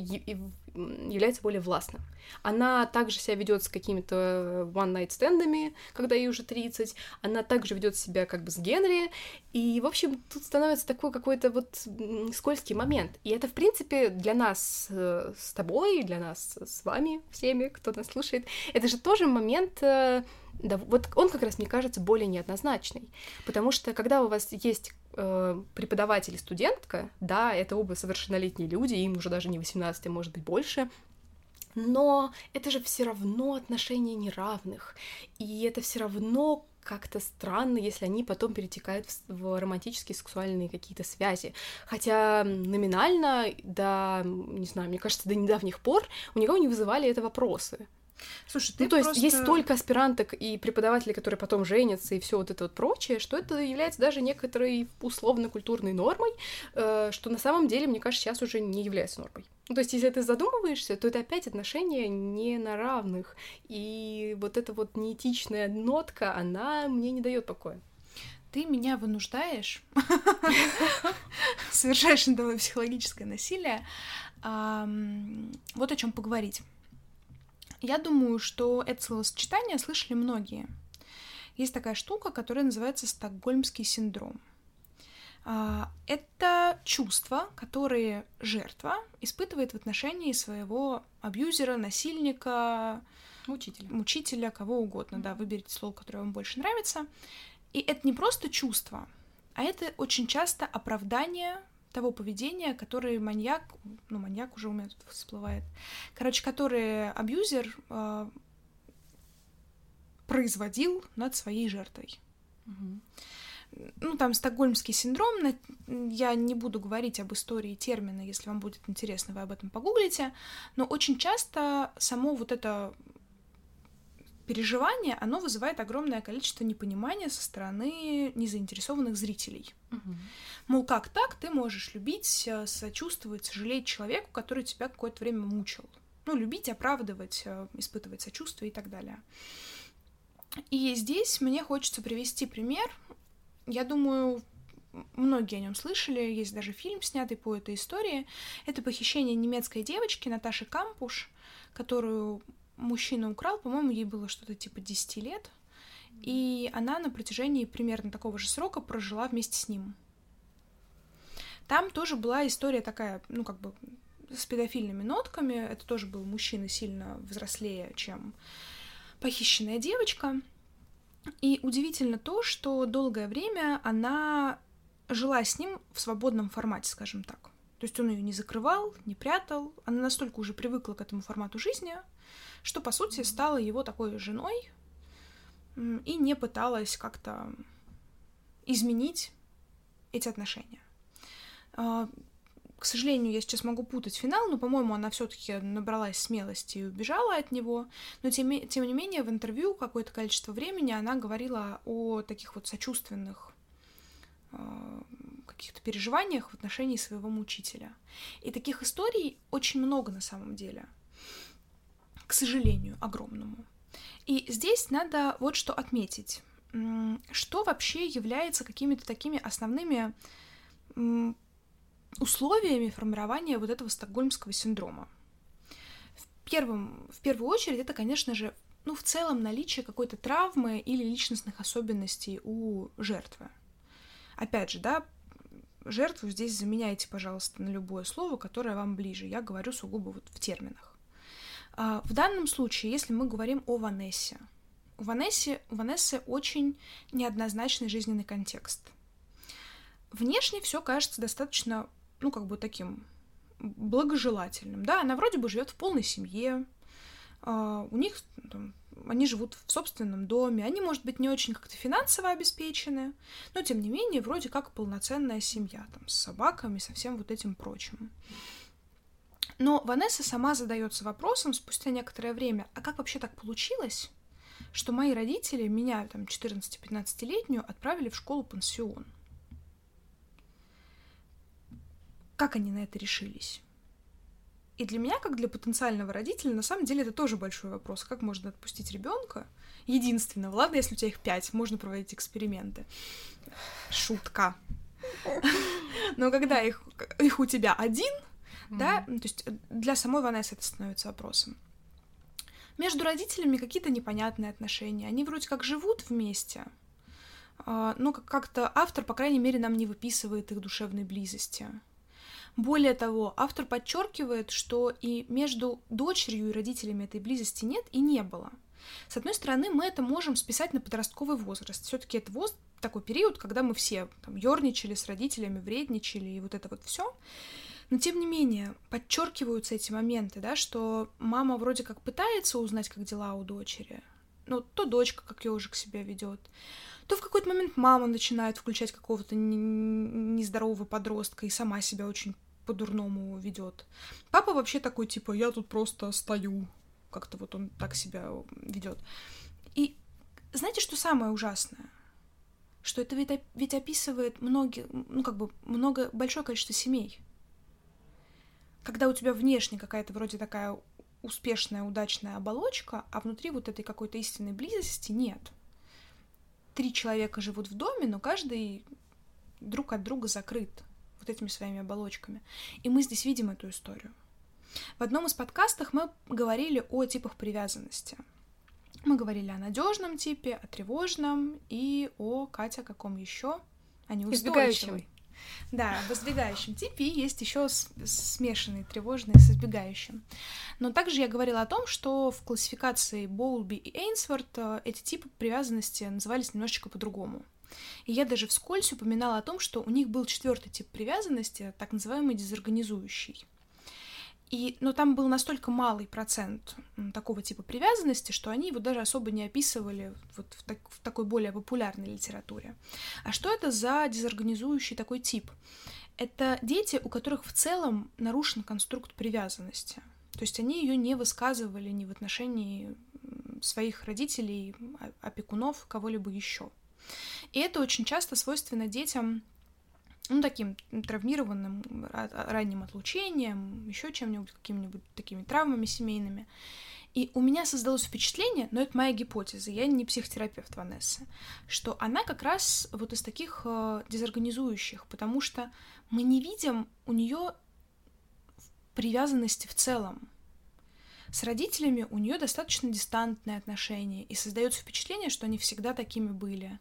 является более властным. Она также себя ведет с какими-то one-night стендами, когда ей уже 30, она также ведет себя как бы с Генри, и, в общем, тут становится такой какой-то вот скользкий момент. И это, в принципе, для нас э, с тобой, для нас с вами, всеми, кто нас слушает, это же тоже момент... э, да, вот он как раз, мне кажется, более неоднозначный. Потому что когда у вас есть э, преподаватель и студентка, да, это оба совершеннолетние люди, им уже даже не 18, а может быть больше, но это же все равно отношения неравных, и это все равно как-то странно, если они потом перетекают в, в романтические сексуальные какие-то связи. Хотя номинально, да, не знаю, мне кажется, до недавних пор у никого не вызывали это вопросы. Слушай, ты Ну, то есть просто... есть столько аспиранток и преподавателей, которые потом женятся и все вот это вот прочее, что это является даже некоторой условно-культурной нормой, э, что на самом деле, мне кажется, сейчас уже не является нормой. Ну, то есть, если ты задумываешься, то это опять отношения не на равных. И вот эта вот неэтичная нотка, она мне не дает покоя. Ты меня вынуждаешь, [laughs] совершаешь надо мной психологическое насилие, вот о чем поговорить. Я думаю, что это словосочетание слышали многие. Есть такая штука, которая называется стокгольмский синдром. А, Это чувства, которые жертва испытывает в отношении своего абьюзера, насильника, Учитель. мучителя, кого угодно, да, выберите слово, которое вам больше нравится. И это не просто чувство, а это очень часто оправдание того поведения, которое маньяк, ну, маньяк уже у меня тут всплывает, короче, который абьюзер э, производил над своей жертвой. Мгм. Ну, там стокгольмский синдром, я не буду говорить об истории термина, если вам будет интересно, вы об этом погуглите, но очень часто само вот это переживание, оно вызывает огромное количество непонимания со стороны незаинтересованных зрителей. Мгм. Мол, как так ты можешь любить, э, сочувствовать, сожалеть человеку, который тебя какое-то время мучил? Ну, любить, оправдывать, э, испытывать сочувствие и так далее. И здесь мне хочется привести пример. Я думаю, многие о нем слышали, есть даже фильм, снятый по этой истории. Это похищение немецкой девочки Наташи Кампуш, которую мужчина украл, по-моему, ей было что-то типа 10 лет, и она на протяжении примерно такого же срока прожила вместе с ним. Там тоже была история такая, ну, как бы с педофильными нотками. Это тоже был мужчина сильно взрослее, чем похищенная девочка. И удивительно то, что долгое время она жила с ним в свободном формате, скажем так. То есть он ее не закрывал, не прятал. Она настолько уже привыкла к этому формату жизни, что, по сути, стала его такой женой и не пыталась как-то изменить эти отношения. А, К сожалению, я сейчас могу путать финал, но, по-моему, она все-таки набралась смелости и убежала от него. Но, тем, тем не менее, в интервью какое-то количество времени она говорила о таких вот сочувственных а, каких-то переживаниях в отношении своего мучителя. И таких историй очень много на самом деле. К сожалению, огромному. И здесь надо вот что отметить. что вообще является какими-то такими основными условиями формирования вот этого стокгольмского синдрома. В, первом, в первую очередь это, конечно же, ну, в целом наличие какой-то травмы или личностных особенностей у жертвы. Опять же, да, жертву здесь заменяйте, пожалуйста, на любое слово, которое вам ближе. Я говорю сугубо вот в терминах. А, в данном случае, если мы говорим о Ванессе, у Ванессы, у Ванессы очень неоднозначный жизненный контекст. Внешне все кажется достаточно, ну, как бы таким благожелательным. Да, она вроде бы живет в полной семье, Uh, у них там, они живут в собственном доме, они, может быть, не очень как-то финансово обеспечены, но, тем не менее, вроде как полноценная семья, там, с собаками, со всем вот этим прочим. Но Ванесса сама задается вопросом спустя некоторое время, а как вообще так получилось, что мои родители меня, там, 14-15-летнюю, отправили в школу-пансион? Как они на это решились? И для меня, как для потенциального родителя, на самом деле это тоже большой вопрос. Как можно отпустить ребенка? Единственного. Ладно, если у тебя их пять, можно проводить эксперименты. Шутка. [laughs] Но когда их, их у тебя один, mm-hmm. да, то есть для самой Ванессы это становится вопросом. Между родителями какие-то непонятные отношения. Они вроде как живут вместе, а, но как-то автор, по крайней мере, нам не выписывает их душевной близости. Более того, автор подчеркивает, что и между дочерью и родителями этой близости нет и не было. С одной стороны, мы это можем списать на подростковый возраст. Все-таки это возраст, такой период, когда мы все там ерничали с родителями, вредничали и вот это вот все. Но тем не менее, подчеркиваются эти моменты, да, что мама вроде как пытается узнать, как дела у дочери, но то дочка как ежик себя ведет, то в какой-то момент мама начинает включать какого-то нездорового подростка и сама себя очень по-дурному ведет. Папа вообще такой, типа, я тут просто стою. Как-то вот он так себя ведет. И знаете, что самое ужасное? Что это ведь, ведь описывает многие, ну, как бы, много, большое количество семей. Когда у тебя внешне какая-то вроде такая успешная, удачная оболочка, а внутри вот этой какой-то истинной близости нет. Три человека живут в доме, но каждый друг от друга закрыт вот этими своими оболочками. И мы здесь видим эту историю. В одном из подкастов мы говорили о типах привязанности. Мы говорили о надежном типе, о тревожном и о Катя каком еще? О неустойчивой. Да, в избегающем типе есть еще смешанный тревожный с избегающим. Но также я говорила о том, что в классификации Боулби и Эйнсворт э, эти типы привязанности назывались немножечко по-другому. И я даже вскользь упоминала о том, что у них был четвертый тип привязанности, так называемый дезорганизующий. И, но там был настолько малый процент такого типа привязанности, что они его даже особо не описывали вот в, так, в такой более популярной литературе. А что это за дезорганизующий такой тип? Это дети, у которых в целом нарушен конструкт привязанности. То есть они ее не высказывали ни в отношении своих родителей, опекунов, кого-либо еще. И это очень часто свойственно детям, ну, таким травмированным ранним отлучением, еще чем-нибудь, какими-нибудь такими травмами семейными. И у меня создалось впечатление, но это моя гипотеза, я не психотерапевт Ванессы, что она как раз вот из таких э, дезорганизующих, потому что мы не видим у нее привязанности в целом. С родителями у нее достаточно дистантные отношения, и создается впечатление, что они всегда такими были.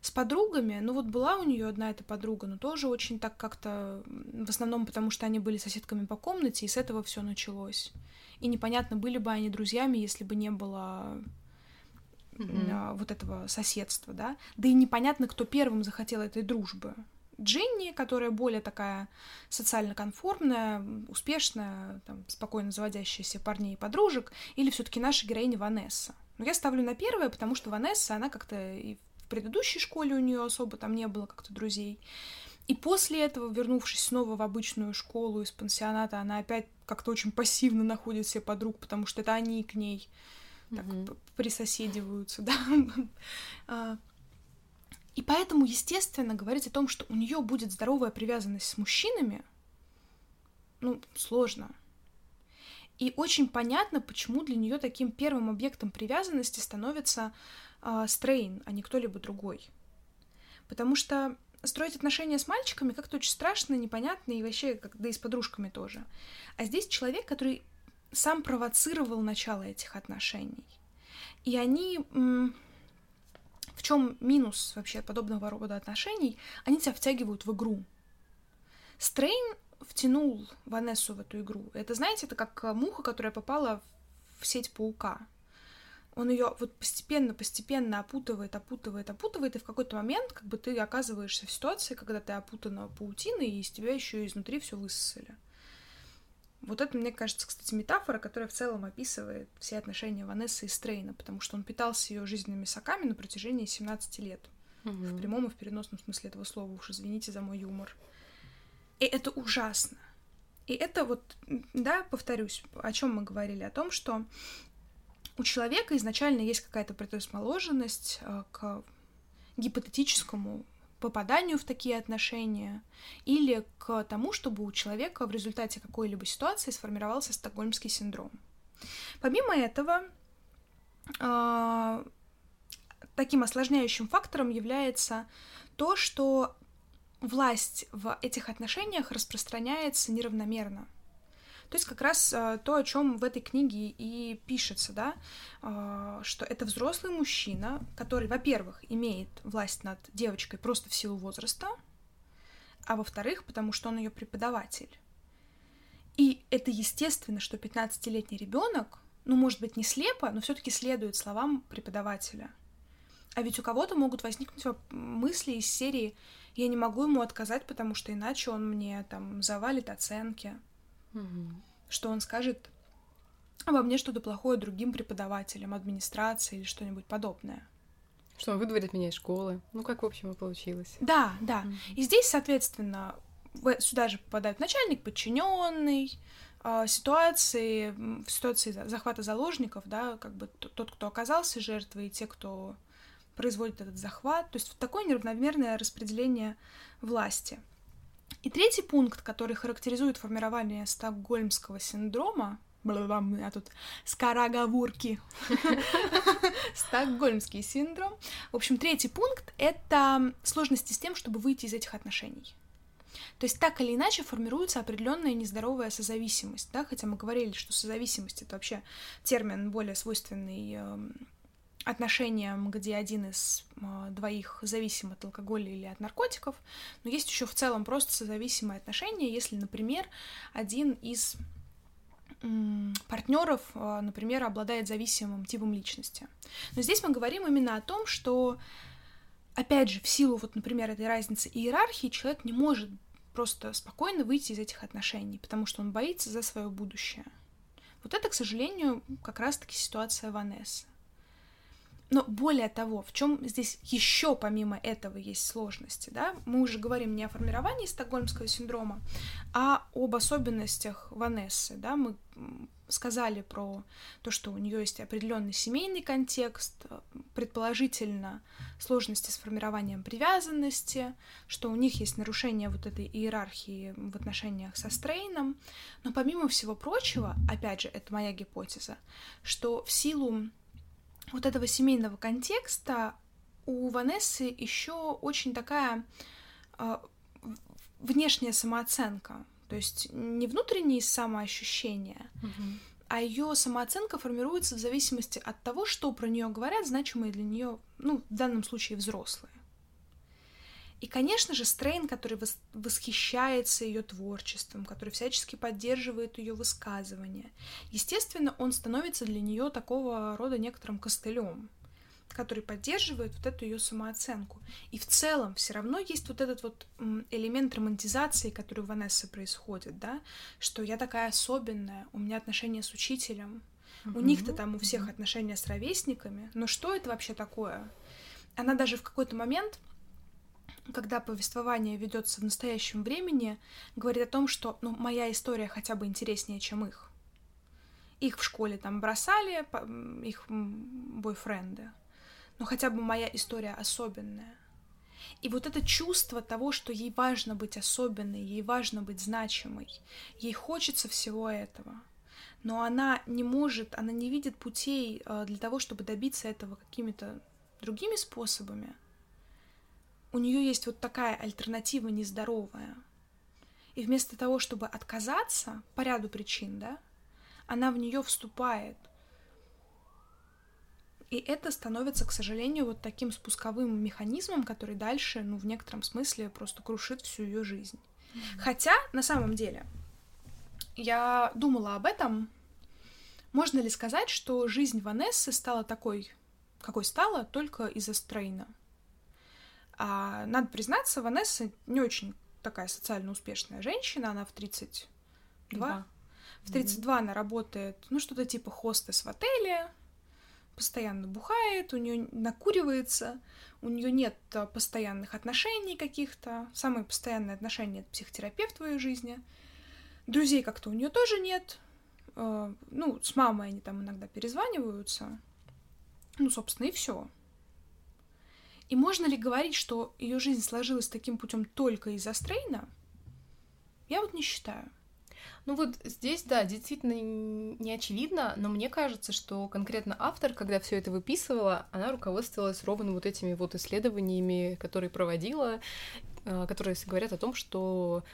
С подругами, ну вот была у нее одна эта подруга, но тоже очень так как-то, в основном потому, что они были соседками по комнате, и с этого все началось. И непонятно, были бы они друзьями, если бы не было mm-hmm. вот этого соседства, да. Да и непонятно, кто первым захотел этой дружбы. Джинни, которая более такая социально конформная, успешная, там, спокойно заводящаяся парней и подружек, или все-таки наша героиня Ванесса. Но я ставлю на первое, потому что Ванесса, она как-то и предыдущей школе у нее особо там не было как-то друзей. И после этого, вернувшись снова в обычную школу из пансионата, она опять как-то очень пассивно находит себе подруг, потому что это они к ней так mm-hmm. присоседиваются, [laughs] да. А, и поэтому, естественно, говорить о том, что у нее будет здоровая привязанность с мужчинами, ну, сложно. И очень понятно, почему для нее таким первым объектом привязанности становится э, Стрейн, а не кто-либо другой. Потому что строить отношения с мальчиками как-то очень страшно, непонятно и вообще, как, да и с подружками тоже. А здесь человек, который сам провоцировал начало этих отношений. И они... В чем минус вообще подобного рода отношений? Они тебя втягивают в игру. Стрейн втянул Ванессу в эту игру. Это, знаете, это как муха, которая попала в сеть паука. Он ее вот постепенно, постепенно опутывает, опутывает, опутывает, и в какой-то момент как бы ты оказываешься в ситуации, когда ты опутана паутиной, и из тебя еще изнутри все высосали. Вот это, мне кажется, кстати, метафора, которая в целом описывает все отношения Ванессы и Стрейна, потому что он питался ее жизненными соками на протяжении 17 лет. Угу. В прямом и в переносном смысле этого слова. Уж извините за мой юмор. И это ужасно. И это вот, да, повторюсь, о чем мы говорили, о том, что у человека изначально есть какая-то предрасположенность э, к гипотетическому попаданию в такие отношения или к тому, чтобы у человека в результате какой-либо ситуации сформировался стокгольмский синдром. Помимо этого, а, таким осложняющим фактором является то, что власть в этих отношениях распространяется неравномерно. То есть как раз э, то, о чем в этой книге и пишется, да, э, что это взрослый мужчина, который, во-первых, имеет власть над девочкой просто в силу возраста, а во-вторых, потому что он ее преподаватель. И это естественно, что 15-летний ребенок, ну, может быть, не слепо, но все-таки следует словам преподавателя. А ведь у кого-то могут возникнуть мысли из серии «я не могу ему отказать, потому что иначе он мне там завалит оценки». Угу. Что он скажет обо мне что-то плохое другим преподавателям, администрации или что-нибудь подобное. Что он выдворит меня из школы. Ну, как, в общем, и получилось. Да, да. Mm. И здесь, соответственно, сюда же попадают начальник, подчиненный, а, ситуации, в ситуации захвата заложников, да, как бы тот, кто оказался жертвой, и те, кто производит этот захват. То есть такое неравномерное распределение власти. И третий пункт, который характеризует формирование стокгольмского синдрома, а тут скороговорки. [laughs] Стокгольмский синдром. В общем, третий пункт — это сложности с тем, чтобы выйти из этих отношений. То есть так или иначе формируется определенная нездоровая созависимость, да, хотя мы говорили, что созависимость — это вообще термин более свойственный эм, отношениям, где один из двоих зависим от алкоголя или от наркотиков, но есть еще в целом просто созависимые отношения, если, например, один из партнеров, э, например, обладает зависимым типом личности. Но здесь мы говорим именно о том, что, опять же, в силу, вот, например, этой разницы иерархии, человек не может просто спокойно выйти из этих отношений, потому что он боится за свое будущее. Вот это, к сожалению, как раз-таки ситуация Ванессы. Но более того, в чем здесь еще помимо этого есть сложности, да? Мы уже говорим не о формировании стокгольмского синдрома, а об особенностях Ванессы, да? Мы сказали про то, что у нее есть определенный семейный контекст, предположительно сложности с формированием привязанности, что у них есть нарушение вот этой иерархии в отношениях со Стрейном, но помимо всего прочего, опять же, это моя гипотеза, что в силу вот этого семейного контекста у Ванессы еще очень такая э, внешняя самооценка, то есть не внутренние самоощущения, mm-hmm. а ее самооценка формируется в зависимости от того, что про нее говорят значимые для нее, ну, в данном случае взрослые. И, конечно же, Стрейн, который восхищается ее творчеством, который всячески поддерживает ее высказывания, естественно, он становится для нее такого рода некоторым костылем, который поддерживает вот эту ее самооценку. И в целом все равно есть вот этот вот элемент романтизации, который у Ванессы происходит, да, что я такая особенная, у меня отношения с учителем, mm-hmm. у них-то там у всех отношения с ровесниками, но что это вообще такое? Она даже в какой-то момент когда повествование ведется в настоящем времени, говорит о том, что ну, моя история хотя бы интереснее, чем их. Их в школе там бросали, их бойфренды. Но хотя бы моя история особенная. И вот это чувство того, что ей важно быть особенной, ей важно быть значимой, ей хочется всего этого. но она не может, она не видит путей э, для того, чтобы добиться этого какими-то другими способами. У нее есть вот такая альтернатива нездоровая. И вместо того, чтобы отказаться по ряду причин, да, она в нее вступает. И это становится, к сожалению, вот таким спусковым механизмом, который дальше, ну, в некотором смысле просто крушит всю ее жизнь. Mm-hmm. Хотя, на самом деле, я думала об этом. Можно ли сказать, что жизнь Ванессы стала такой, какой стала, только из-за Стрейна? А, надо признаться, Ванесса не очень такая социально успешная женщина, она в 32. Два. В 32 mm-hmm. она работает, ну, что-то типа хостес в отеле, постоянно бухает, у нее накуривается, у нее нет а, постоянных отношений каких-то. Самые постоянные отношения это психотерапевт в ее жизни. Друзей как-то у нее тоже нет. А, ну, с мамой они там иногда перезваниваются. Ну, собственно, и все. И можно ли говорить, что ее жизнь сложилась таким путем только из-за Стрейна? Я вот не считаю. Ну вот здесь, да, действительно не очевидно, но мне кажется, что конкретно автор, когда все это выписывала, она руководствовалась ровно вот этими вот исследованиями, которые проводила, а, которые говорят о том, что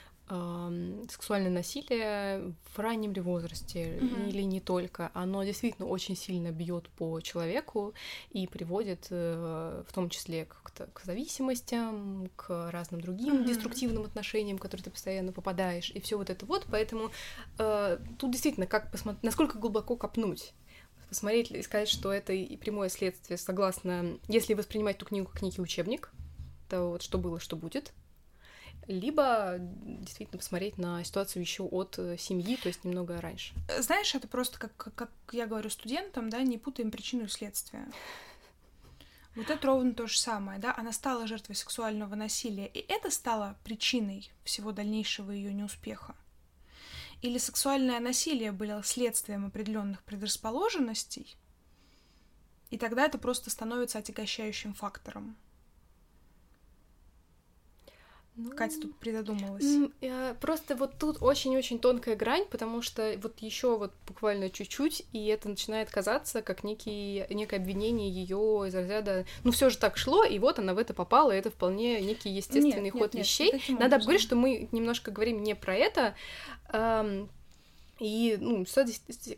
сексуальное насилие в раннем ли возрасте mm-hmm. или не только, оно действительно очень сильно бьет по человеку и приводит э, в том числе к, к зависимостям, к разным другим mm-hmm. деструктивным отношениям, в которые ты постоянно попадаешь, и все вот это вот. Поэтому э, тут действительно как посмотреть, насколько глубоко копнуть посмотреть и сказать, что это и прямое следствие, согласно, если воспринимать ту книгу как некий учебник, то вот что было, что будет, либо действительно посмотреть на ситуацию еще от э, семьи, то есть немного раньше. Знаешь, это просто как, как я говорю студентам, да, не путаем причину и следствие. Вот это ровно то же самое, да, она стала жертвой сексуального насилия, и это стало причиной всего дальнейшего ее неуспеха. Или сексуальное насилие было следствием определенных предрасположенностей, и тогда это просто становится отягощающим фактором. Ну, Катя тут придодумалась. Просто вот тут очень-очень тонкая грань, потому что вот еще вот буквально чуть-чуть, и это начинает казаться как некий, некое обвинение ее из разряда, ну все же так шло, и вот она в это попала, и это вполне некий естественный нет, ход нет, вещей. Нет, Надо говорить, что мы немножко говорим не про это, эм, и, ну,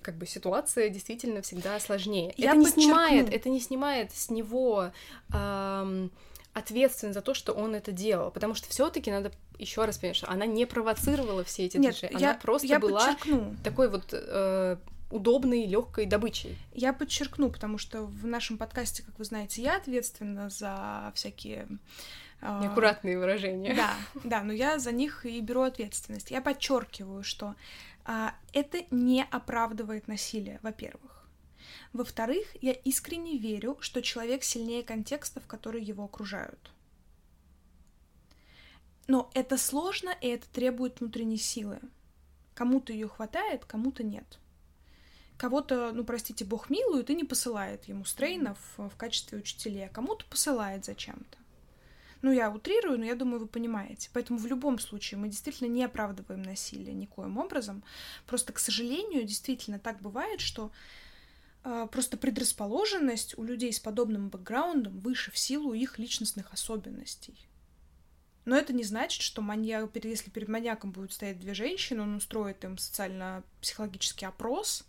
как бы ситуация действительно всегда сложнее. Я это не снимает, это не снимает с него эм, ответственен за то, что он это делал, потому что все-таки надо еще раз понять, что она не провоцировала все эти Нет, движения, я, она просто я была подчеркну. такой вот э, удобной, легкой добычей. Я подчеркну, потому что в нашем подкасте, как вы знаете, я ответственна за всякие э, неаккуратные выражения. Да, да, но я за них и беру ответственность. Я подчеркиваю, что э, это не оправдывает насилие, во-первых. Во-вторых, я искренне верю, что человек сильнее контекстов, которые его окружают. Но это сложно, и это требует внутренней силы. Кому-то ее хватает, кому-то нет. Кого-то, ну простите, Бог милует и не посылает ему стрейнов в качестве учителей, а кому-то посылает зачем-то. Ну, я утрирую, но я думаю, вы понимаете. Поэтому в любом случае мы действительно не оправдываем насилие никоим образом. Просто, к сожалению, действительно так бывает, что просто предрасположенность у людей с подобным бэкграундом выше в силу их личностных особенностей. Но это не значит, что маньяк, если перед маньяком будут стоять две женщины, он устроит им социально-психологический опрос,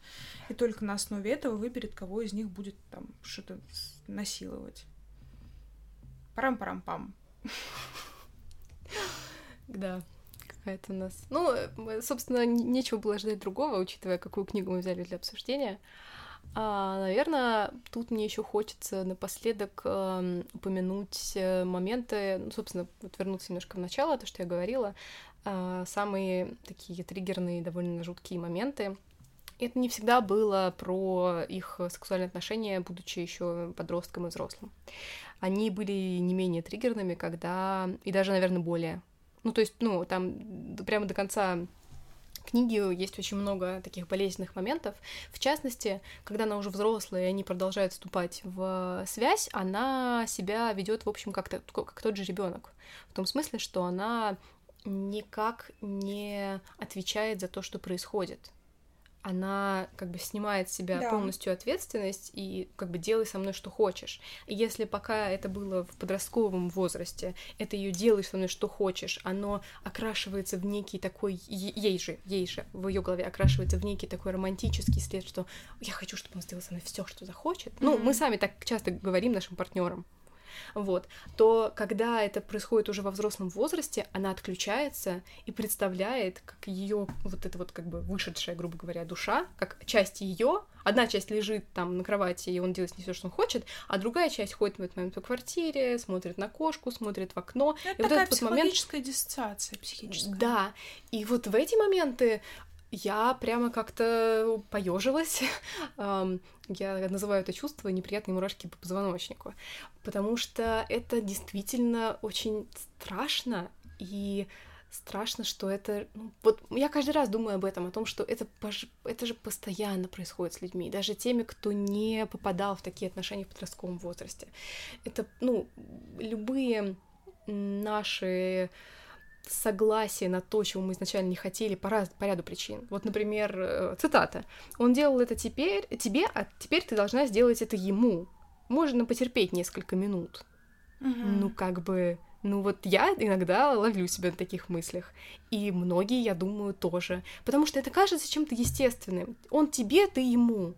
и только на основе этого выберет, кого из них будет там что-то насиловать. Парам-парам-пам. Да, какая-то у нас... Ну, собственно, нечего было ждать другого, учитывая, какую книгу мы взяли для обсуждения. А, наверное, тут мне еще хочется напоследок э, упомянуть моменты, ну, собственно, вот вернуться немножко в начало, то, что я говорила, э, самые такие триггерные, довольно жуткие моменты. Это не всегда было про их сексуальные отношения, будучи еще подростком и взрослым. Они были не менее триггерными, когда... И даже, наверное, более. Ну, то есть, ну, там прямо до конца книги есть очень много таких болезненных моментов. В частности, когда она уже взрослая, и они продолжают вступать в связь, она себя ведет, в общем, как, -то, как тот же ребенок. В том смысле, что она никак не отвечает за то, что происходит. Она как бы снимает с себя Да. полностью ответственность и как бы делай со мной что хочешь. И если пока это было в подростковом возрасте, это ее делай со мной что хочешь, оно окрашивается в некий такой ей же, ей же в ее голове окрашивается в некий такой романтический след, что я хочу, чтобы он сделал со мной все, что захочет. Ну, Мгм. мы сами так часто говорим нашим партнерам. Вот, то когда это происходит уже во взрослом возрасте, она отключается и представляет, как ее вот эта вот как бы вышедшая, грубо говоря, душа, как часть ее, одна часть лежит там на кровати, и он делает с ней все, что он хочет, а другая часть ходит в этот момент по квартире, смотрит на кошку, смотрит в окно. Ну, Это и вот такая этот вот момент психологическая диссоциация психическая. да, и вот в эти моменты я прямо как-то поежилась. [laughs] Я называю это чувство неприятные мурашки по позвоночнику, потому что это действительно очень страшно и страшно, что это... ну, вот я каждый раз думаю об этом, о том, что это, это же постоянно происходит с людьми, даже теми, кто не попадал в такие отношения в подростковом возрасте. Это, ну, любые наши согласие на то, чего мы изначально не хотели по, раз, по ряду причин. Вот, например, э, цитата. «Он делал это теперь, тебе, а теперь ты должна сделать это ему. Можно потерпеть несколько минут». Мгм. Ну, как бы... Ну, вот я иногда ловлю себя на таких мыслях. И многие, я думаю, тоже. Потому что это кажется чем-то естественным. Он тебе, ты ему.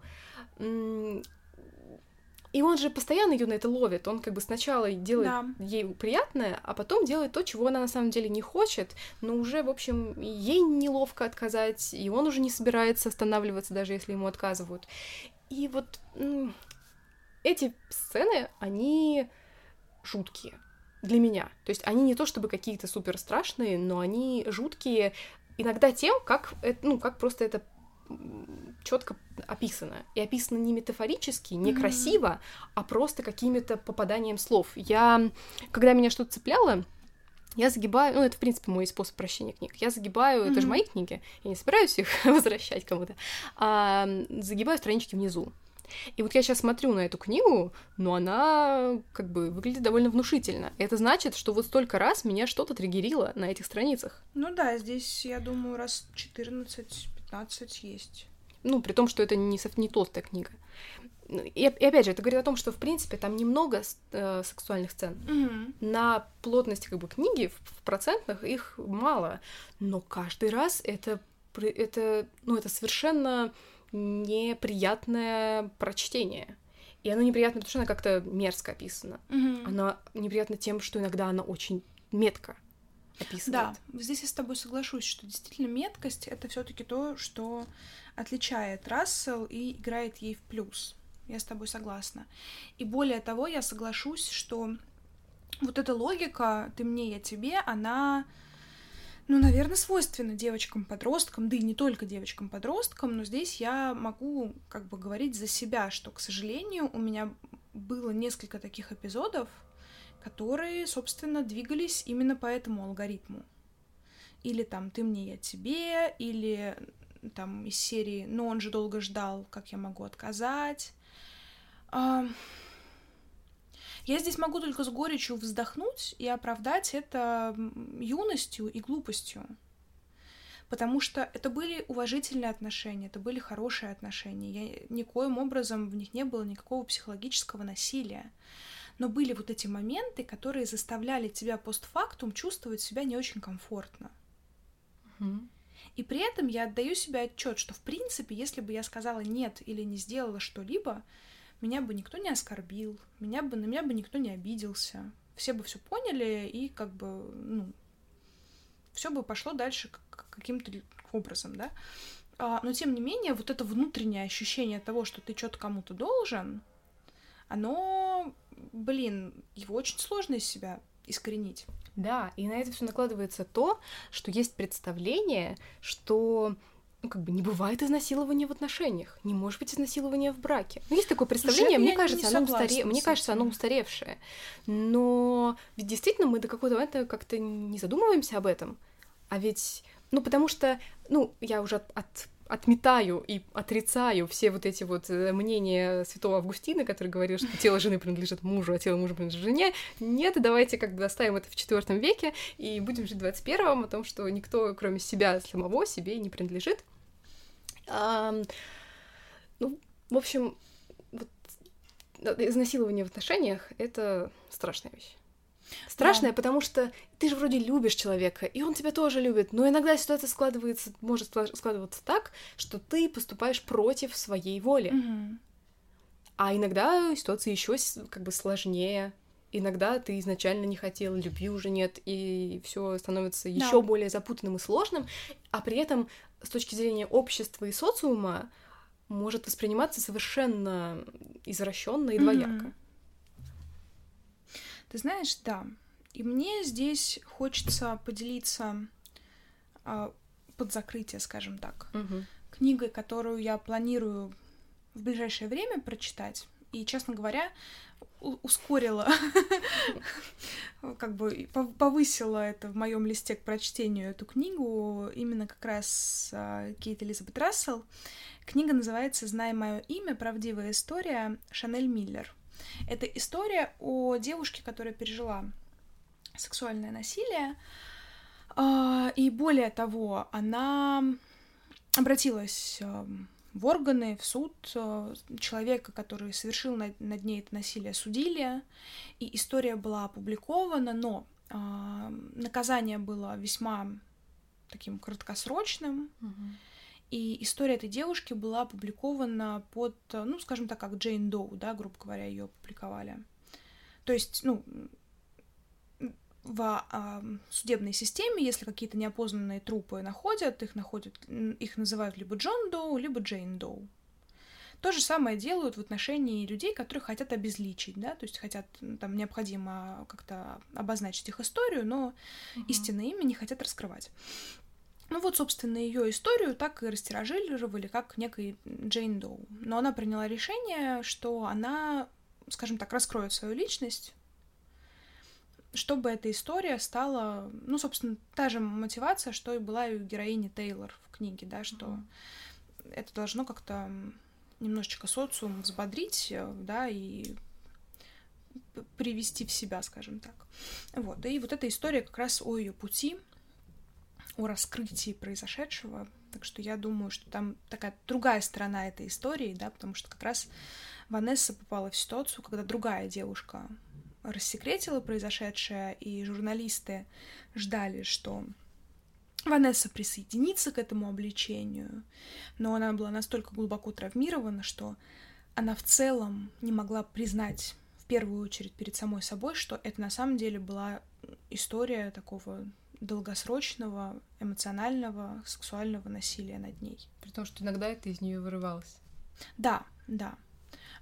И он же постоянно ее на это ловит. Он как бы сначала делает Да. ей приятное, а потом делает то, чего она на самом деле не хочет, но уже, в общем, ей неловко отказать, и он уже не собирается останавливаться, даже если ему отказывают. И вот эти сцены, они жуткие для меня. То есть они не то чтобы какие-то супер страшные, но они жуткие иногда тем, как, ну, как просто это четко описано. И описано не метафорически, не Мгм. красиво, а просто какими-то попаданием слов. Я, когда меня что-то цепляло, я загибаю, ну, это, в принципе, мой способ прощения книг. Я загибаю, это же мои книги, я не собираюсь их [laughs] возвращать кому-то, а загибаю странички внизу. И вот я сейчас смотрю на эту книгу, но она как бы выглядит довольно внушительно. Это значит, что вот столько раз меня что-то триггерило на этих страницах. Ну да, здесь, я думаю, раз 14-15 есть. Ну, при том, что это не, не толстая книга. И, и опять же, это говорит о том, что, в принципе, там немного э, сексуальных сцен. Мгм. На плотности как бы книги в, в процентах их мало, но каждый раз это, это, ну, это совершенно неприятное прочтение. И оно неприятно, потому что она как-то мерзко описана. Мгм. Она неприятна тем, что иногда она очень метко описывает. Да, здесь я с тобой соглашусь, что действительно меткость это все-таки то, что отличает Рассел и играет ей в плюс. Я с тобой согласна. И более того, я соглашусь, что вот эта логика «ты мне, я тебе», она, ну, наверное, свойственна девочкам-подросткам, да и не только девочкам-подросткам, но здесь я могу как бы говорить за себя, что, к сожалению, у меня было несколько таких эпизодов, которые, собственно, двигались именно по этому алгоритму. Или там «ты мне, я тебе», или там из серии «но он же долго ждал, как я могу отказать». Я здесь могу только с горечью вздохнуть и оправдать это юностью и глупостью. Потому что это были уважительные отношения, это были хорошие отношения. Я никоим образом в них не было никакого психологического насилия. Но были вот эти моменты, которые заставляли тебя постфактум чувствовать себя не очень комфортно. Мгм. И при этом я отдаю себе отчет, что в принципе, если бы я сказала нет или не сделала что-либо, меня бы никто не оскорбил, меня бы на меня бы никто не обиделся, все бы все поняли и как бы ну все бы пошло дальше каким-то образом, да. А, но тем не менее вот это внутреннее ощущение того, что ты что-то кому-то должен, оно, блин, его очень сложно из себя искоренить. Да, и на это все накладывается то, что есть представление, что ну, как бы не бывает изнасилования в отношениях, не может быть изнасилования в браке. Ну, есть такое представление, мне не кажется, оно устаре... мне кажется, оно устаревшее. Но ведь действительно мы до какого-то момента как-то не задумываемся об этом. А ведь, ну, потому что, ну, я уже от, от- отметаю и отрицаю все вот эти вот э, мнения святого Августина, который говорил, что тело жены принадлежит мужу, а тело мужа принадлежит жене. Нет, давайте как бы оставим это в четвертом веке и будем жить в 21-м, о том, что никто, кроме себя самого, себе не принадлежит. А, ну, в общем, вот изнасилование в отношениях — это страшная вещь. Страшная, да. потому что ты же вроде любишь человека, и он тебя тоже любит, но иногда ситуация складывается, может складываться так, что ты поступаешь против своей воли. Угу. А иногда ситуация еще как бы сложнее. Иногда ты изначально не хотел, любви уже нет, и все становится да. еще более запутанным и сложным, а при этом с точки зрения общества и социума может восприниматься совершенно извращенно и двояко. Mm-hmm. Ты знаешь, да. И мне здесь хочется поделиться э, под закрытие, скажем так, угу. книгой, которую я планирую в ближайшее время прочитать. И, честно говоря, ускорила, [laughs] как бы повысила это в моем листе к прочтению эту книгу именно как раз а, Кейт Элизабет Рассел. Книга называется «Знай мое имя. Правдивая история» Шанель Миллер. Это история о девушке, которая пережила сексуальное насилие. А, и более того, она обратилась эм, в органы, в суд. Э, человека, который совершил над, ней это насилие, судили. И история была опубликована, но э, наказание было весьма таким краткосрочным. Угу. И история этой девушки была опубликована под, ну, скажем так, как Джейн Доу, да, грубо говоря, ее опубликовали. То есть, ну, в э, судебной системе, если какие-то неопознанные трупы находят, их находят, их называют либо Джон Доу, либо Джейн Доу. То же самое делают в отношении людей, которые хотят обезличить, да, то есть хотят, там необходимо как-то обозначить их историю, но uh-huh. истинное имя не хотят раскрывать. Ну вот, собственно, ее историю так и растиражировали, как некой Джейн Доу. Но она приняла решение, что она, скажем так, раскроет свою личность, чтобы эта история стала, ну, собственно, та же мотивация, что и была и у героини Тейлор в книге, да, что mm-hmm. это должно как-то немножечко социум взбодрить, да, и привести в себя, скажем так. Вот. И вот эта история как раз о ее пути, о раскрытии произошедшего. Так что я думаю, что там такая другая сторона этой истории, да, потому что как раз Ванесса попала в ситуацию, когда другая девушка рассекретила произошедшее, и журналисты ждали, что Ванесса присоединится к этому обличению, но она была настолько глубоко травмирована, что она в целом не могла признать в первую очередь перед самой собой, что это на самом деле была история такого долгосрочного эмоционального сексуального насилия над ней. При том, что иногда это из нее вырывалось. Да, да.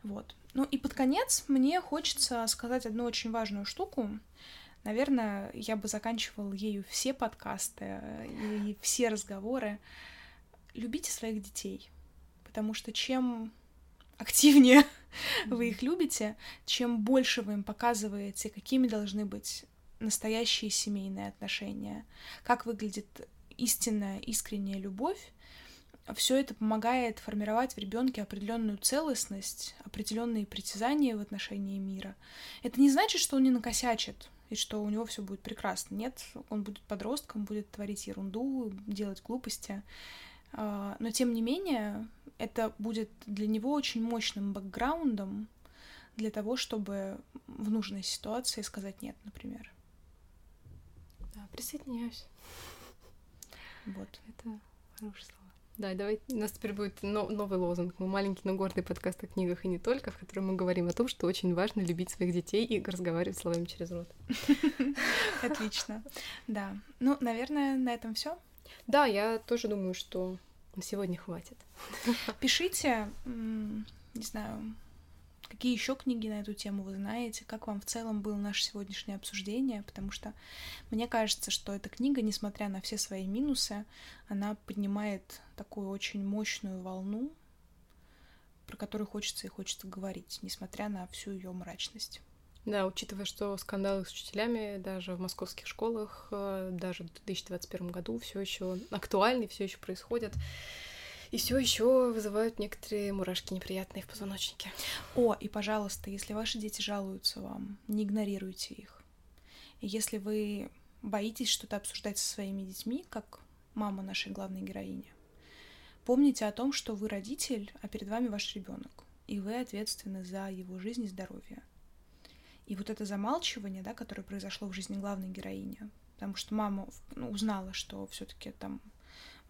Вот. Ну и под конец мне хочется сказать одну очень важную штуку. Наверное, я бы заканчивал ею все подкасты и все разговоры. Любите своих детей, потому что чем активнее [laughs] вы их любите, чем больше вы им показываете, какими должны быть настоящие семейные отношения, как выглядит истинная, искренняя любовь, все это помогает формировать в ребенке определенную целостность, определенные притязания в отношении мира. Это не значит, что он не накосячит и что у него все будет прекрасно. Нет, он будет подростком, будет творить ерунду, делать глупости. А, но тем не менее, это будет для него очень мощным бэкграундом для того, чтобы в нужной ситуации сказать нет, например. Присоединяюсь. Вот. Это хорошее слово. Да, давай, у нас теперь будет новый лозунг. Мы маленький, но гордый подкаст о книгах и не только, в котором мы говорим о том, что очень важно любить своих детей и разговаривать словами через рот. [laughs] Отлично. Да. Ну, наверное, на этом все. Да, я тоже думаю, что на сегодня хватит. Пишите, не знаю, Какие еще книги на эту тему вы знаете? Как вам в целом было наше сегодняшнее обсуждение? Потому что мне кажется, что эта книга, несмотря на все свои минусы, она поднимает такую очень мощную волну, про которую хочется и хочется говорить, несмотря на всю ее мрачность. Да, учитывая, что скандалы с учителями даже в московских школах, э, даже в 2021 году все еще актуальны, все еще происходят и все еще вызывают некоторые мурашки неприятные в позвоночнике. О, и пожалуйста, если ваши дети жалуются вам, не игнорируйте их. Если вы боитесь что-то обсуждать со своими детьми, как мама нашей главной героини, Помните о том, что вы родитель, а перед вами ваш ребенок, и вы ответственны за его жизнь и здоровье. И вот это замалчивание, да, которое произошло в жизни главной героини, потому что мама узнала, что все-таки там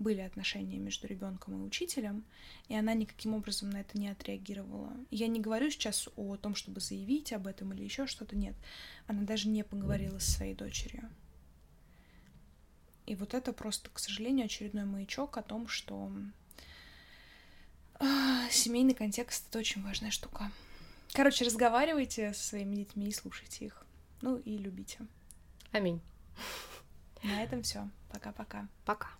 были отношения между ребенком и учителем, и она никаким образом на это не отреагировала. Я не говорю сейчас о том, чтобы заявить об этом или еще что-то, нет. Она даже не поговорила со своей дочерью. И вот это просто, к сожалению, очередной маячок о том, что э, семейный контекст это очень важная штука. Короче, разговаривайте со своими детьми и слушайте их. Ну и любите. Аминь. На этом все. Пока-пока. Пока. -пока. Пока.